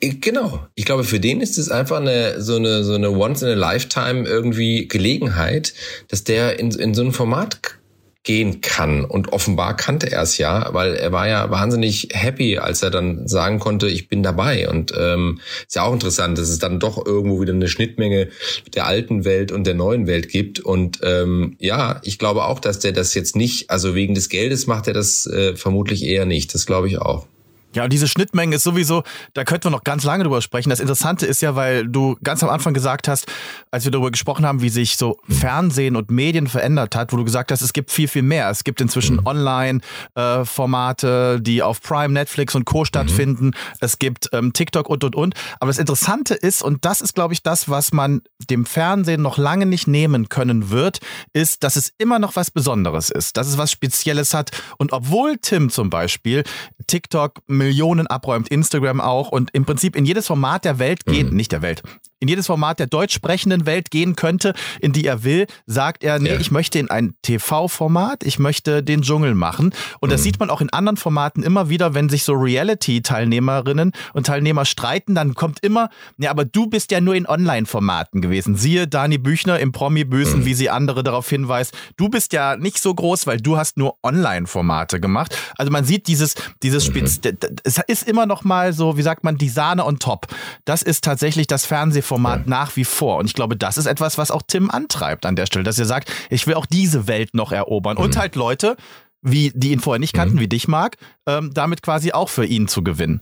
Genau. Ich glaube, für den ist es einfach eine so eine so eine once in a lifetime irgendwie Gelegenheit, dass der in, in so ein Format gehen kann. Und offenbar kannte er es ja, weil er war ja wahnsinnig happy, als er dann sagen konnte, ich bin dabei. Und ähm, ist ja auch interessant, dass es dann doch irgendwo wieder eine Schnittmenge der alten Welt und der neuen Welt gibt. Und ähm, ja, ich glaube auch, dass der das jetzt nicht, also wegen des Geldes macht er das äh, vermutlich eher nicht. Das glaube ich auch. Ja, und diese Schnittmenge ist sowieso, da könnten wir noch ganz lange drüber sprechen. Das Interessante ist ja, weil du ganz am Anfang gesagt hast, als wir darüber gesprochen haben, wie sich so Fernsehen und Medien verändert hat, wo du gesagt hast, es gibt viel, viel mehr. Es gibt inzwischen mhm. Online-Formate, die auf Prime, Netflix und Co. stattfinden. Mhm. Es gibt ähm, TikTok und, und, und. Aber das Interessante ist, und das ist, glaube ich, das, was man dem Fernsehen noch lange nicht nehmen können wird, ist, dass es immer noch was Besonderes ist, dass es was Spezielles hat. Und obwohl Tim zum Beispiel TikTok Millionen abräumt, Instagram auch und im Prinzip in jedes Format der Welt geht, mhm. nicht der Welt, in jedes Format der deutsch sprechenden Welt gehen könnte, in die er will, sagt er, nee, ja. ich möchte in ein TV-Format, ich möchte den Dschungel machen. Und mhm. das sieht man auch in anderen Formaten immer wieder, wenn sich so Reality-Teilnehmerinnen und Teilnehmer streiten, dann kommt immer, ja, aber du bist ja nur in Online-Formaten gewesen. Siehe Dani Büchner im Promi-Bösen, mhm. wie sie andere darauf hinweist. Du bist ja nicht so groß, weil du hast nur Online-Formate gemacht. Also man sieht dieses, dieses mhm. Spitz, es ist immer noch mal so, wie sagt man, die Sahne on top. Das ist tatsächlich das Fernsehen Format ja. nach wie vor. Und ich glaube, das ist etwas, was auch Tim antreibt an der Stelle, dass er sagt, ich will auch diese Welt noch erobern. Mhm. Und halt Leute, wie, die ihn vorher nicht kannten, mhm. wie dich, Marc, ähm, damit quasi auch für ihn zu gewinnen.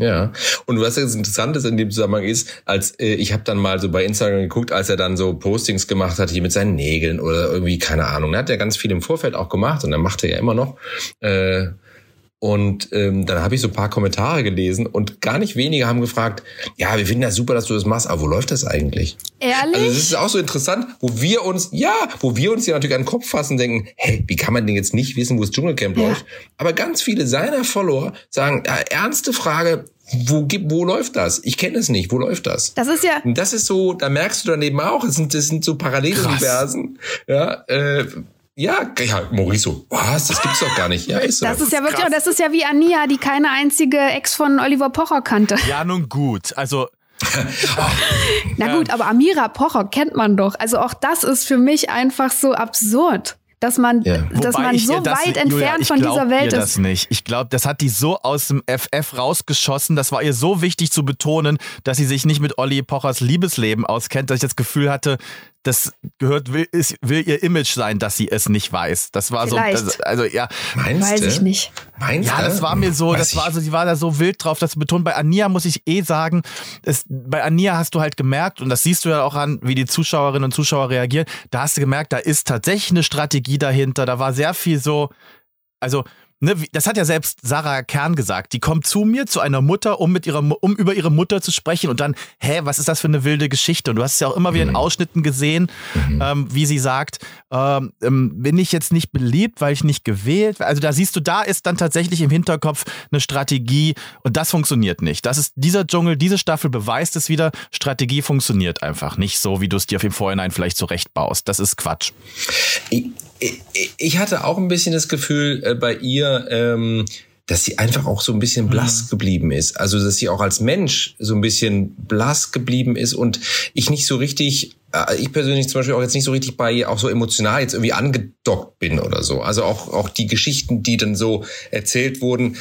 Ja, und was jetzt interessant ist in dem Zusammenhang ist, als äh, ich habe dann mal so bei Instagram geguckt, als er dann so Postings gemacht hat, hier mit seinen Nägeln oder irgendwie, keine Ahnung. Er hat ja ganz viel im Vorfeld auch gemacht und er macht er ja immer noch. Äh, und ähm, dann habe ich so ein paar Kommentare gelesen und gar nicht wenige haben gefragt, ja, wir finden das super, dass du das machst, aber wo läuft das eigentlich? Ehrlich? Also das ist auch so interessant, wo wir uns, ja, wo wir uns ja natürlich an den Kopf fassen und denken, hey, wie kann man denn jetzt nicht wissen, wo das Dschungelcamp Ja. läuft? Aber ganz viele seiner Follower sagen, ja, ernste Frage, wo, wo läuft das? Ich kenne es nicht, wo läuft das? Das ist ja, Und das ist so, da merkst du dann eben auch, es sind, das sind so Paralleluniversen. Ja, äh, ja, ja, Mauricio, was? Das gibt's doch gar nicht. Ja, ist so. das ist ja wirklich, das ist ja wie Ania, die keine einzige Ex von Oliver Pocher kannte. Ja, nun gut. Also, Na gut, aber Amira Pocher kennt man doch. Also auch das ist für mich einfach so absurd, dass man, Ja. dass wobei man so das- weit Julia, entfernt von dieser Welt ihr ist. das nicht. Ich glaube, das hat die so aus dem FF rausgeschossen. Das war ihr so wichtig zu betonen, dass sie sich nicht mit Olli Pochers Liebesleben auskennt, dass ich das Gefühl hatte, das gehört, will, ist, will ihr Image sein, dass sie es nicht weiß. Das war Vielleicht. so, das, also ja. Meinst Weiß du? ich nicht. Meinst Ja, das war mir so, das war so, sie war da so wild drauf, das zu betonen. Bei Ania muss ich eh sagen, es, bei Ania hast du halt gemerkt, und das siehst du ja auch an, wie die Zuschauerinnen und Zuschauer reagieren, da hast du gemerkt, da ist tatsächlich eine Strategie dahinter, da war sehr viel so, also, ne, das hat ja selbst Sarah Kern gesagt, die kommt zu mir, zu einer Mutter, um mit ihrer, um über ihre Mutter zu sprechen und dann, hä, was ist das für eine wilde Geschichte? Und du hast es ja auch immer wieder in Ausschnitten gesehen, ähm, wie sie sagt, ähm, ähm, bin ich jetzt nicht beliebt, weil ich nicht gewählt, also da siehst du, da ist dann tatsächlich im Hinterkopf eine Strategie und das funktioniert nicht. Das ist dieser Dschungel, diese Staffel beweist es wieder, Strategie funktioniert einfach nicht so, wie du es dir im Vorhinein vielleicht zurechtbaust. Das ist Quatsch. Ich, ich, hatte auch ein bisschen das Gefühl äh, bei ihr, ähm, dass sie einfach auch so ein bisschen blass geblieben ist. Also, dass sie auch als Mensch so ein bisschen blass geblieben ist und ich nicht so richtig, äh, ich persönlich zum Beispiel auch jetzt nicht so richtig bei ihr auch so emotional jetzt irgendwie angedockt bin oder so. Also auch, auch die Geschichten, die dann so erzählt wurden,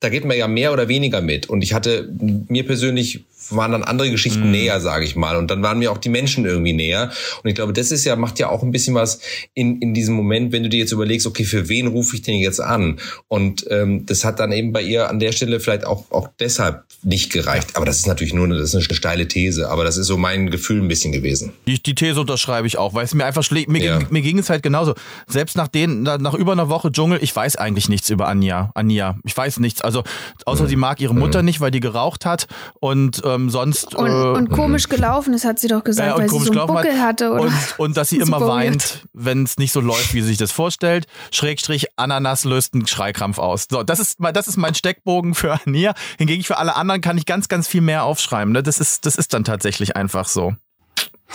da geht man ja mehr oder weniger mit. Und ich hatte mir persönlich waren dann andere Geschichten näher, sage ich mal. Und dann waren mir auch die Menschen irgendwie näher. Und ich glaube, das ist ja, macht ja auch ein bisschen was in, in diesem Moment, wenn du dir jetzt überlegst, okay, für wen rufe ich denn jetzt an? Und ähm, das hat dann eben bei ihr an der Stelle vielleicht auch, auch deshalb nicht gereicht. Aber das ist natürlich nur eine, das ist eine steile These. Aber das ist so mein Gefühl ein bisschen gewesen. Die, die These unterschreibe ich auch, weil es mir einfach schlägt. Mir, Ja. ging, mir ging es halt genauso. Selbst nach den, nach, über einer Woche Dschungel, ich weiß eigentlich nichts über Anja. Anja. Ich weiß nichts. Also, außer sie mag ihre Mutter nicht, weil die geraucht hat. Und ähm, sonst. Und, äh, und komisch gelaufen ist, hat sie doch gesagt, und weil sie so einen Buckel hat. hatte. Oder? Und, und dass sie immer weint, wenn es nicht so läuft, wie sie sich das vorstellt. Schrägstrich, Ananas löst einen Schreikrampf aus. So, das ist, mein- das ist mein Steckbogen für Ania. Hingegen für alle anderen kann ich ganz, ganz viel mehr aufschreiben. Ne? Das, ist, das ist dann tatsächlich einfach so.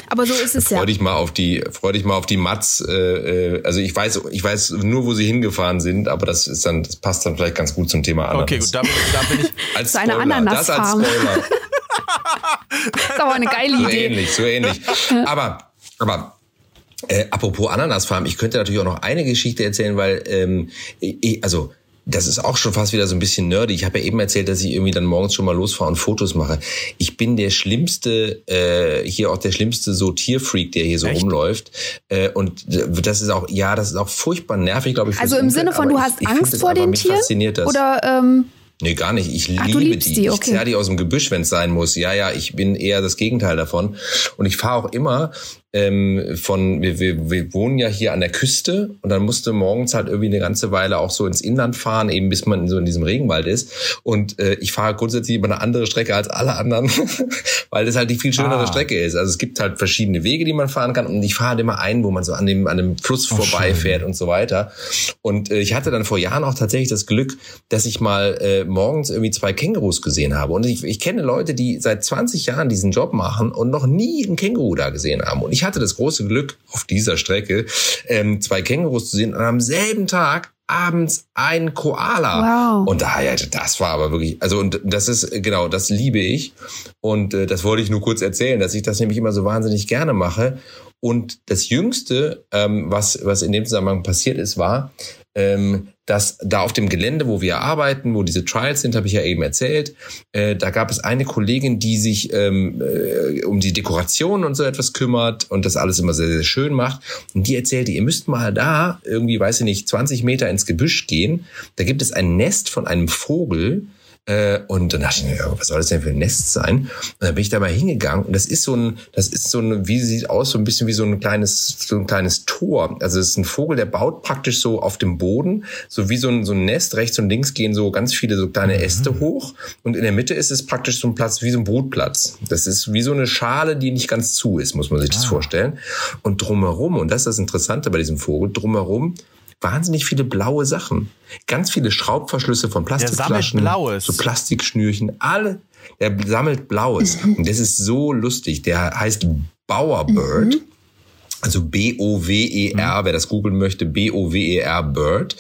Aber so ist es ja. Freu dich mal auf die, freu dich mal auf die Mats. Äh, äh, also ich weiß, ich weiß nur, wo sie hingefahren sind, aber das ist dann, das passt dann vielleicht ganz gut zum Thema Ananas. Okay, gut, da, bin- da bin ich. als Spoiler. Das als. Spoiler. Das ist aber eine geile So Idee. ähnlich, so ähnlich. Aber, aber äh, apropos Ananasfarm, ich könnte natürlich auch noch eine Geschichte erzählen, weil ähm, ich, also das ist auch schon fast wieder so ein bisschen nerdy. Ich habe ja eben erzählt, dass ich irgendwie dann morgens schon mal losfahre und Fotos mache. Ich bin der schlimmste, äh, hier auch der schlimmste so Tierfreak, der hier so Echt? rumläuft. Äh, und das ist auch, ja, das ist auch furchtbar nervig, glaube ich. Also im Umfeld, Sinne von, du hast Angst vor den Tieren? Fasziniert das. Oder ähm, Nee, gar nicht. Ich Ach, liebe die. die, Ich okay. zerr die aus dem Gebüsch, wenn es sein muss. Ja, ja, ich bin eher das Gegenteil davon. Und ich fahre auch immer ähm, von, wir, wir, wir wohnen ja hier an der Küste und dann musste morgens halt irgendwie eine ganze Weile auch so ins Inland fahren, eben bis man so in diesem Regenwald ist. Und äh, ich fahre grundsätzlich immer eine andere Strecke als alle anderen, weil das halt die viel schönere Ah. Strecke ist. Also es gibt halt verschiedene Wege, die man fahren kann und ich fahre halt immer einen, wo man so an dem, an dem Fluss vorbeifährt und so weiter. Und äh, ich hatte dann vor Jahren auch tatsächlich das Glück, dass ich mal äh, morgens irgendwie zwei Kängurus gesehen habe. Und ich, ich kenne Leute, die seit 20 Jahren diesen Job machen und noch nie einen Känguru da gesehen haben. Und ich hatte das große Glück, auf dieser Strecke ähm, zwei Kängurus zu sehen und am selben Tag abends ein Koala. Wow. Und da, ja, das war aber wirklich, also und das ist, genau, das liebe ich. Und äh, das wollte ich nur kurz erzählen, dass ich das nämlich immer so wahnsinnig gerne mache. Und das Jüngste, ähm, was, was in dem Zusammenhang passiert ist, war, ähm, dass da auf dem Gelände, wo wir arbeiten, wo diese Trials sind, habe ich ja eben erzählt, äh, da gab es eine Kollegin, die sich ähm, äh, um die Dekoration und so etwas kümmert und das alles immer sehr, sehr schön macht. Und die erzählte, ihr müsst mal da irgendwie, weiß ich nicht, 20 Meter ins Gebüsch gehen. Da gibt es ein Nest von einem Vogel, und dann dachte ich mir, was soll das denn für ein Nest sein? Und dann bin ich da mal hingegangen und das ist so ein, das ist so ein, wie sieht aus, so ein bisschen wie so ein kleines, so ein kleines Tor. Also es ist ein Vogel, der baut praktisch so auf dem Boden, so wie so ein, so ein Nest. Rechts und links gehen so ganz viele so kleine Mhm. Äste hoch und in der Mitte ist es praktisch so ein Platz wie so ein Brutplatz. Das ist wie so eine Schale, die nicht ganz zu ist, muss man sich das Ah. vorstellen. Und drumherum, und das ist das Interessante bei diesem Vogel, drumherum wahnsinnig viele blaue Sachen. Ganz viele Schraubverschlüsse von Plastikflaschen. Blaues. So Plastikschnürchen, alle. Der sammelt Blaues. Und das ist so lustig. Der heißt Bowerbird. Also B-O-W-E-R, wer das googeln möchte, B-O-W-E-R Bird.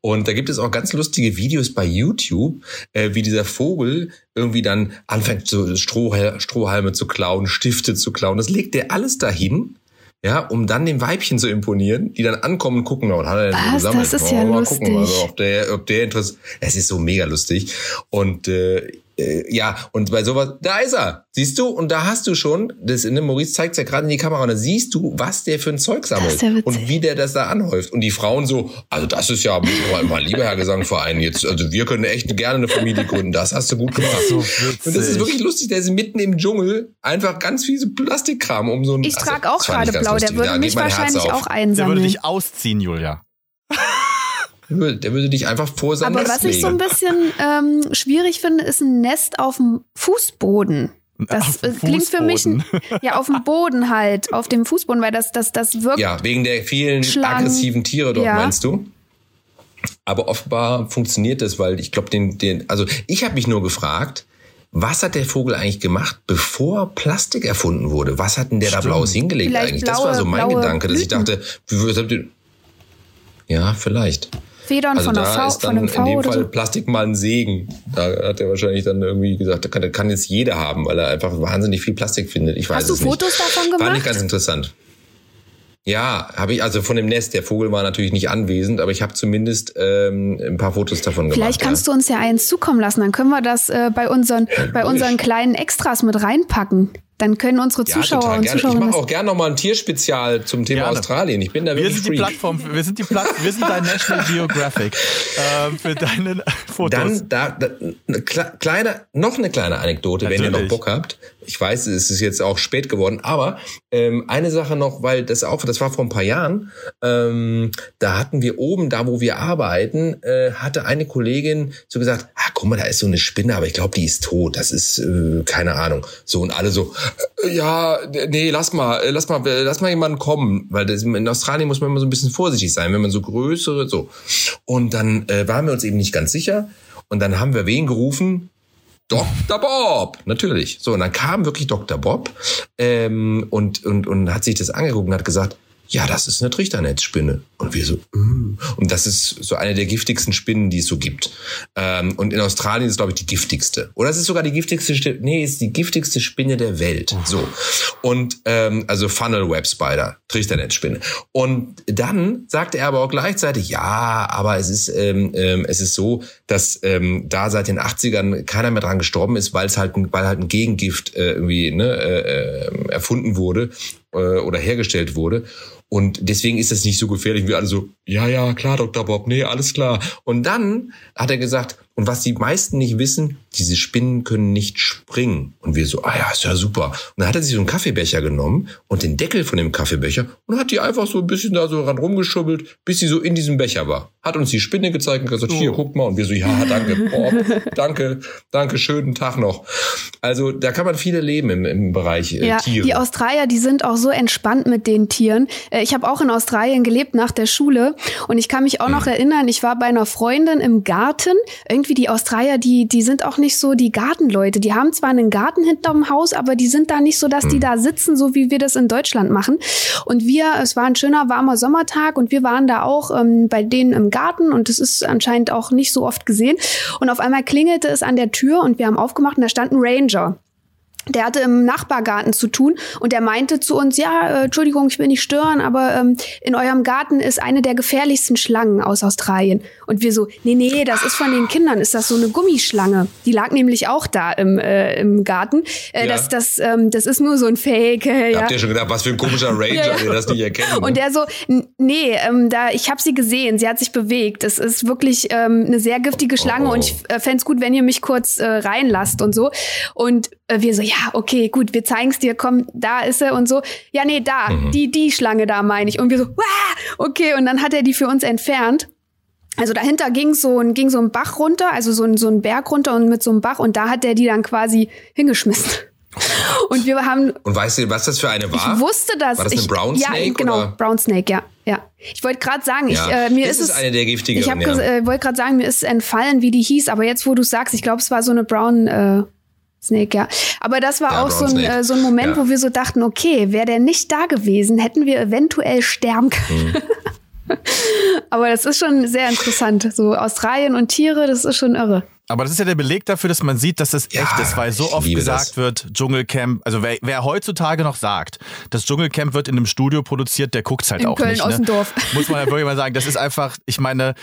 Und da gibt es auch ganz lustige Videos bei YouTube, äh, wie dieser Vogel irgendwie dann anfängt, so Stroh, Strohhalme zu klauen, Stifte zu klauen. Das legt der alles dahin. Ja, um dann dem Weibchen zu imponieren, die dann ankommen und gucken, was hat er denn Was? gesammelt? Das ist ja mal lustig. gucken, also, ob der, ob der Interesse, es ist so mega lustig. Und äh, äh, ja, und bei sowas, da ist er, siehst du, und da hast du schon, das ne, Maurice zeigt ja gerade in die Kamera, und da siehst du, was der für ein Zeug sammelt ja und wie der das da anhäuft. Und die Frauen so, also das ist ja mal, mal lieber Herr Gesangverein, jetzt, also wir können echt gerne eine Familie gründen, das hast du gut gemacht. So und das ist wirklich lustig, der ist mitten im Dschungel, einfach ganz viel so Plastikkram um so ein. Ich also, trage auch fand ich gerade blau, der lustig. würde Da geht mich mein wahrscheinlich auch Der würde einsammeln. dich ausziehen, Julia. Der würde, dich einfach vor sein Aber Nest was ich so ein legen. bisschen ähm, schwierig finde, ist ein Nest auf dem Fußboden. Das äh, klingt für mich ja auf dem Boden halt, auf dem Fußboden, weil das das das wirkt. Ja, wegen der vielen Schlangen. aggressiven Tiere dort, Ja. meinst du? Aber offenbar funktioniert das, weil ich glaube, den, den, also ich habe mich nur gefragt, was hat der Vogel eigentlich gemacht, bevor Plastik erfunden wurde? Was hat denn der da Stimmt. Blaues hingelegt Vielleicht eigentlich? das war so mein blaue Gedanke, dass ich Blüten. dachte, wie, was habt ihr, ja, vielleicht. Federn Also von der V, ist von dann einem in V dem oder Fall so. Plastik mal ein Segen. Da hat er wahrscheinlich dann irgendwie gesagt, da kann, kann jetzt jeder haben, weil er einfach wahnsinnig viel Plastik findet. Ich weiß Hast du es nicht. Fotos davon Fand ich gemacht? ganz interessant. Ja, habe ich also von dem Nest. Der Vogel war natürlich nicht anwesend, aber ich habe zumindest ähm, ein paar Fotos davon gemacht. Vielleicht kannst ja. du uns ja eins zukommen lassen, dann können wir das äh, bei unseren bei unseren kleinen Extras mit reinpacken. Dann können unsere ja, Zuschauer total und gerne. Ich Zuschauerinnen mache auch gerne nochmal ein Tierspezial zum Thema Gerne. Australien. Ich bin da Wir wirklich sind die Freak. Plattform, wir sind die Platt, wir sind dein National Geographic ähm, für deine Fotos. Dann da, da eine kle- kleine, noch eine kleine Anekdote, wenn ihr noch Natürlich. Bock habt. Ich weiß, es ist jetzt auch spät geworden, aber ähm, eine Sache noch, weil das auch, das war vor ein paar Jahren. Ähm, da hatten wir oben, da wo wir arbeiten, äh, hatte eine Kollegin so gesagt: Ah, guck mal, da ist so eine Spinne, aber ich glaube, die ist tot. Das ist äh, keine Ahnung. So und alle so: äh, Ja, nee, lass mal, äh, lass mal, äh, lass mal jemanden kommen, weil das, in Australien muss man immer so ein bisschen vorsichtig sein, wenn man so größere so. Und dann äh, waren wir uns eben nicht ganz sicher. Und dann haben wir wen gerufen? Dr. Bob, natürlich. So, und dann kam wirklich Dr. Bob ähm, und, und, und hat sich das angeguckt und hat gesagt, ja, das ist eine Trichternetzspinne. Und wir so, mm. und das ist so eine der giftigsten Spinnen, die es so gibt. Ähm, und in Australien ist, glaube ich, die giftigste. Oder es ist sogar die giftigste, nee, es ist die giftigste Spinne der Welt. So. Und ähm, also Funnel Web Spider, Trichternetzspinne. Und dann sagte er aber auch gleichzeitig, ja, aber es ist, ähm, ähm, es ist so, dass ähm, da seit den 80ern keiner mehr dran gestorben ist, weil es halt, ein- weil halt ein Gegengift äh, irgendwie ne, äh, äh, erfunden wurde äh, oder hergestellt wurde. Und deswegen ist das nicht so gefährlich, wie alle so, ja, ja, klar, Dr. Bob, nee, alles klar. Und dann hat er gesagt, und was die meisten nicht wissen, diese Spinnen können nicht springen. Und wir so, ah ja, ist ja super. Und dann hat er sich so einen Kaffeebecher genommen und den Deckel von dem Kaffeebecher und hat die einfach so ein bisschen da so ran rumgeschubbelt, bis sie so in diesem Becher war. Hat uns die Spinne gezeigt und gesagt, hier, guck mal. Und wir so, ja, danke, Bob, danke, danke, schönen Tag noch. Also da kann man viele leben im, im Bereich äh, Ja, Tiere. die Australier, die sind auch so entspannt mit den Tieren. Äh, Ich habe auch in Australien gelebt nach der Schule und ich kann mich auch Mhm. noch erinnern, ich war bei einer Freundin im Garten. Irgendwie die Australier, die, die sind auch nicht so die Gartenleute. Die haben zwar einen Garten hinterm Haus, aber die sind da nicht so, dass die Mhm. da sitzen, so wie wir das in Deutschland machen. Und wir, es war ein schöner warmer Sommertag und wir waren da auch ähm, bei denen im Garten und das ist anscheinend auch nicht so oft gesehen. Und auf einmal klingelte es an der Tür und wir haben aufgemacht und da stand ein Ranger. Der hatte im Nachbargarten zu tun und der meinte zu uns, ja, äh, Entschuldigung, ich will nicht stören, aber ähm, in eurem Garten ist eine der gefährlichsten Schlangen aus Australien. Und wir so, nee, nee, das ist von den Kindern, ist das so eine Gummischlange. Die lag nämlich auch da im, äh, im Garten. Äh, Ja. das, das, ähm, das ist nur so ein Fake. Äh, ja. Habt ihr schon gedacht, was für ein komischer Ranger, Ja, ja. der das nicht erkennt? Und ne? der so, "N- nee, ähm, da, ich habe sie gesehen, sie hat sich bewegt. Es ist wirklich ähm, eine sehr giftige Schlange Oh. und ich äh, fänd's gut, wenn ihr mich kurz äh, reinlasst und so. Und äh, wir so, ja, okay, gut, wir zeigen's dir, komm, da ist er und so. Ja, nee, da, Mhm. die, die Schlange da meine ich. Und wir so, Wah! okay, und dann hat er die für uns entfernt. Also dahinter ging so ein, ging so ein Bach runter, also so ein, so ein Berg runter und mit so einem Bach und da hat er die dann quasi hingeschmissen. Und wir haben Und weißt du, was das für eine war? ich wusste das. War das eine ich, Brown ja, Snake, genau, oder? Brown Snake, ja. ja. Ich wollte gerade sagen, Ja. ich, äh, mir Ist ist, es eine der giftigeren, Ich ja. ges- äh, wollte gerade sagen, mir ist entfallen, wie die hieß, aber jetzt, wo du sagst, ich glaube, es war so eine Brown äh, Snake, ja. Aber das war Ja, auch so ein, Snake. äh, so ein Moment, Ja. wo wir so dachten, okay, wäre der nicht da gewesen, hätten wir eventuell sterben können. Mhm. aber das ist schon sehr interessant. So Australien und Tiere, das ist schon irre. Aber das ist ja der Beleg dafür, dass man sieht, dass das Ja, echt ist, weil so oft gesagt das. wird, Dschungelcamp, also wer, wer heutzutage noch sagt, das Dschungelcamp wird in einem Studio produziert, der guckt's halt In auch Köln, nicht. Ne? Ossendorf. Muss man ja wirklich mal sagen, das ist einfach, ich meine,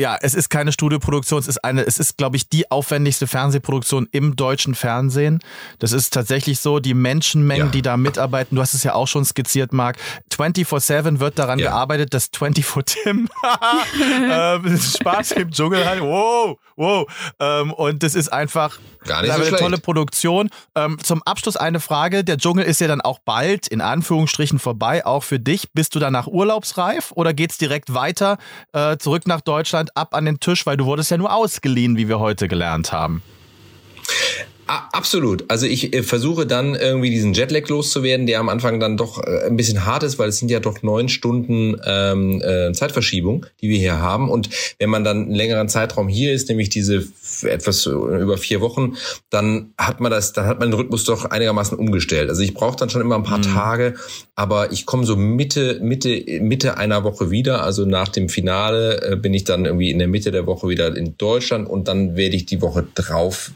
ja, es ist keine Studioproduktion, es ist eine, es ist, glaube ich, die aufwendigste Fernsehproduktion im deutschen Fernsehen. Das ist tatsächlich so, die Menschenmengen, Ja. die da mitarbeiten, du hast es ja auch schon skizziert, Marc. 24-7 wird daran Ja. gearbeitet, dass 24-Tim ähm, Spaß im Dschungel hat. Wow, wow. Ähm, und das ist einfach Gar nicht so eine schlecht. tolle Produktion. Ähm, zum Abschluss eine Frage. Der Dschungel ist ja dann auch bald in Anführungsstrichen vorbei, auch für dich. Bist du danach urlaubsreif oder geht's direkt weiter äh, zurück nach Deutschland, ab an den Tisch, weil du wurdest ja nur ausgeliehen, wie wir heute gelernt haben. Absolut. Also ich äh, versuche dann irgendwie diesen Jetlag loszuwerden, der am Anfang dann doch äh, ein bisschen hart ist, weil es sind ja doch neun Stunden ähm, äh, Zeitverschiebung, die wir hier haben. Und wenn man dann einen längeren Zeitraum hier ist, nämlich diese etwas äh, über vier Wochen, dann hat man das, dann hat man den Rhythmus doch einigermaßen umgestellt. Also ich brauche dann schon immer ein paar Tage, aber ich komme so Mitte, Mitte, Mitte einer Woche wieder. Also nach dem Finale äh, bin ich dann irgendwie in der Mitte der Woche wieder in Deutschland und dann werde ich die Woche drauf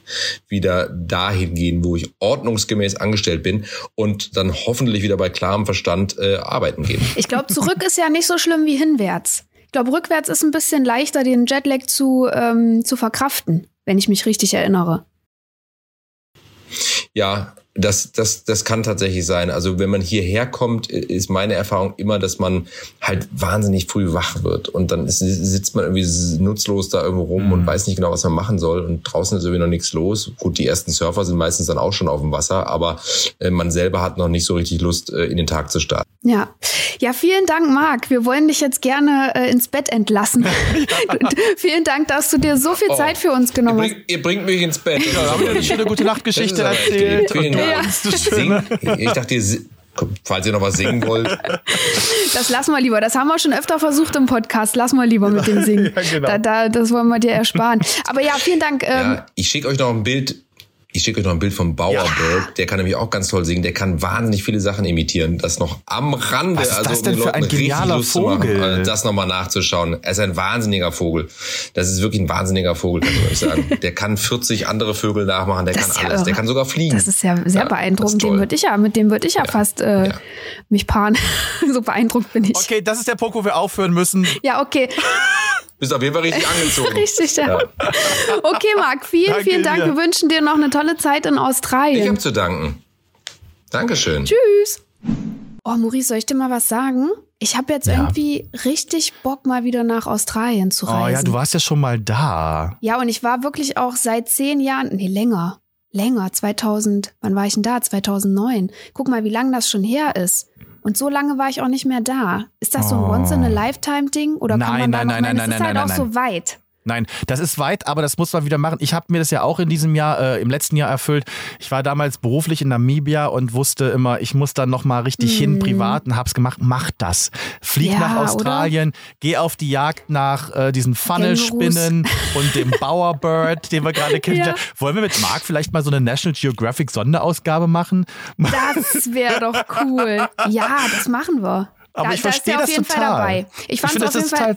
wieder dahin gehen, wo ich ordnungsgemäß angestellt bin und dann hoffentlich wieder bei klarem Verstand äh, arbeiten gehen. Ich glaube, zurück ist ja nicht so schlimm wie hinwärts. Ich glaube, rückwärts ist ein bisschen leichter, den Jetlag zu, ähm, zu verkraften, wenn ich mich richtig erinnere. Ja, das, das, das kann tatsächlich sein. Also wenn man hierher kommt, ist meine Erfahrung immer, dass man halt wahnsinnig früh wach wird und dann ist, sitzt man irgendwie nutzlos da irgendwo rum und weiß nicht genau, was man machen soll und draußen ist irgendwie noch nichts los. Gut, die ersten Surfer sind meistens dann auch schon auf dem Wasser, aber äh, man selber hat noch nicht so richtig Lust, äh, in den Tag zu starten. Ja. Ja, vielen Dank, Marc. Wir wollen dich jetzt gerne äh, ins Bett entlassen. vielen Dank, dass du dir so viel Oh. Zeit für uns genommen hast. ihr bringt mich ins Bett. Ja, haben wir eine schöne gute Nachtgeschichte erzählt. Vielen und du Dank. Schöne. ich dachte, ihr, falls ihr noch was singen wollt, Das lassen wir lieber. Das haben wir schon öfter versucht im Podcast. Lass mal lieber mit dem Singen. Ja, genau. da, da, das wollen wir dir ersparen. Aber ja, vielen Dank. Ähm, Ja, ich schicke euch noch ein Bild. Ich schicke euch noch ein Bild vom Bowerbird. Der kann nämlich auch ganz toll singen. Der kann wahnsinnig viele Sachen imitieren. Das noch am Rande. Was ist also das um denn den für Leuten ein genialer Lust zu machen, Vogel? äh, das nochmal nachzuschauen. Er ist ein wahnsinniger Vogel. Das ist wirklich ein wahnsinniger Vogel, kann ich euch sagen. Der kann 40 andere Vögel nachmachen. Der Das kann ja alles. Der irre. kann sogar fliegen. das ist ja sehr Ja, beeindruckend. Den würde ich ja, mit dem würde ich ja, fast äh, Ja. mich paaren. so beeindruckt bin ich. Okay, das ist der Punkt, wo wir aufhören müssen. Ja, okay. Bist auf jeden Fall richtig angezogen. Richtig, ja. Okay, Marc, vielen, Danke vielen Dank. dir. Wir wünschen dir noch eine tolle Zeit in Ich Australien. habe zu danken. Dankeschön. Tschüss. Oh, Maurice, soll ich dir mal was sagen? Ich habe jetzt Ja. irgendwie richtig Bock, mal wieder nach Australien zu Oh reisen. ja, du warst ja schon mal da. Ja, und ich war wirklich auch seit zehn Jahren, nee, länger, länger, 2000, wann war ich denn da? 2009. Guck mal, wie lange das schon her ist. Und so lange war ich auch nicht mehr da. Ist das so ein Oh. Once-in-a-Lifetime-Ding? Oder kann Nein, man da nein, noch nein, mal, nein, das nein, ist halt nein, auch nein, so weit. Nein, das ist weit, aber das muss man wieder machen. Ich habe mir das ja auch in diesem Jahr, äh, im letzten Jahr erfüllt. Ich war damals beruflich in Namibia und wusste immer, ich muss da noch mal richtig hin, privat und hab's gemacht. Mach das. Flieg Mhm. Ja, nach Australien, geh auf die Jagd nach äh, diesen Funnelspinnen und dem Bowerbird, den wir gerade kennen. Ja. Wollen wir mit Marc vielleicht mal so eine National Geographic Sonderausgabe machen? Das wäre doch cool. Ja, das machen wir. Aber da, ich verstehe er auf das jeden total. Fall dabei. Ich fand es auf das jeden Fall.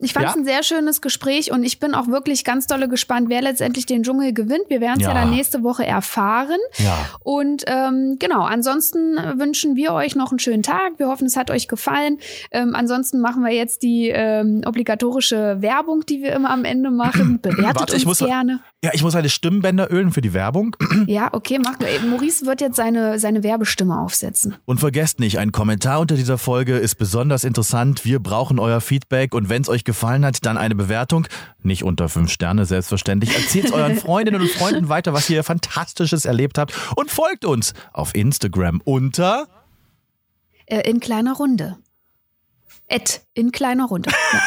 Ich fand es Ja? ein sehr schönes Gespräch und ich bin auch wirklich ganz dolle gespannt, wer letztendlich den Dschungel gewinnt. Wir werden es ja. Ja. dann nächste Woche erfahren. Ja. Und ähm, genau, ansonsten wünschen wir euch noch einen schönen Tag. Wir hoffen, es hat euch gefallen. Ähm, ansonsten machen wir jetzt die ähm, obligatorische Werbung, die wir immer am Ende machen. Bewertet Warte, uns muss- gerne. Ja, ich muss eine Stimmbänder ölen für die Werbung. Ja, okay, mach. Maurice wird jetzt seine, seine Werbestimme aufsetzen. Und vergesst nicht, ein Kommentar unter dieser Folge ist besonders interessant. Wir brauchen euer Feedback und wenn es euch gefallen hat, dann eine Bewertung. Nicht unter fünf Sterne, selbstverständlich. Erzählt euren Freundinnen und Freunden weiter, was ihr Fantastisches erlebt habt und folgt uns auf Instagram unter Äh, in kleiner Runde. Ed, in kleiner Runde. Ja.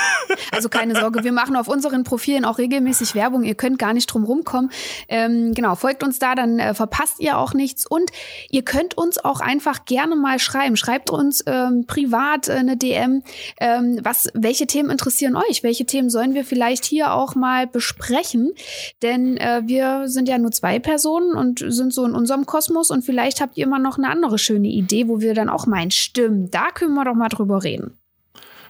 Also keine Sorge, wir machen auf unseren Profilen auch regelmäßig Werbung. Ihr könnt gar nicht drum rumkommen. Ähm, genau, folgt uns da, dann äh, verpasst ihr auch nichts. Und ihr könnt uns auch einfach gerne mal schreiben. Schreibt uns ähm, privat äh, eine DM. Ähm, was, welche Themen interessieren euch? Welche Themen sollen wir vielleicht hier auch mal besprechen? Denn äh, wir sind ja nur zwei Personen und sind so in unserem Kosmos. Und vielleicht habt ihr immer noch eine andere schöne Idee, wo wir dann auch meinen, stimmt, da können wir doch mal drüber reden.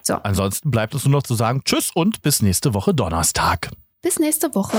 So, Ansonsten bleibt uns nur noch zu sagen Tschüss und bis nächste Woche Donnerstag. bis nächste Woche.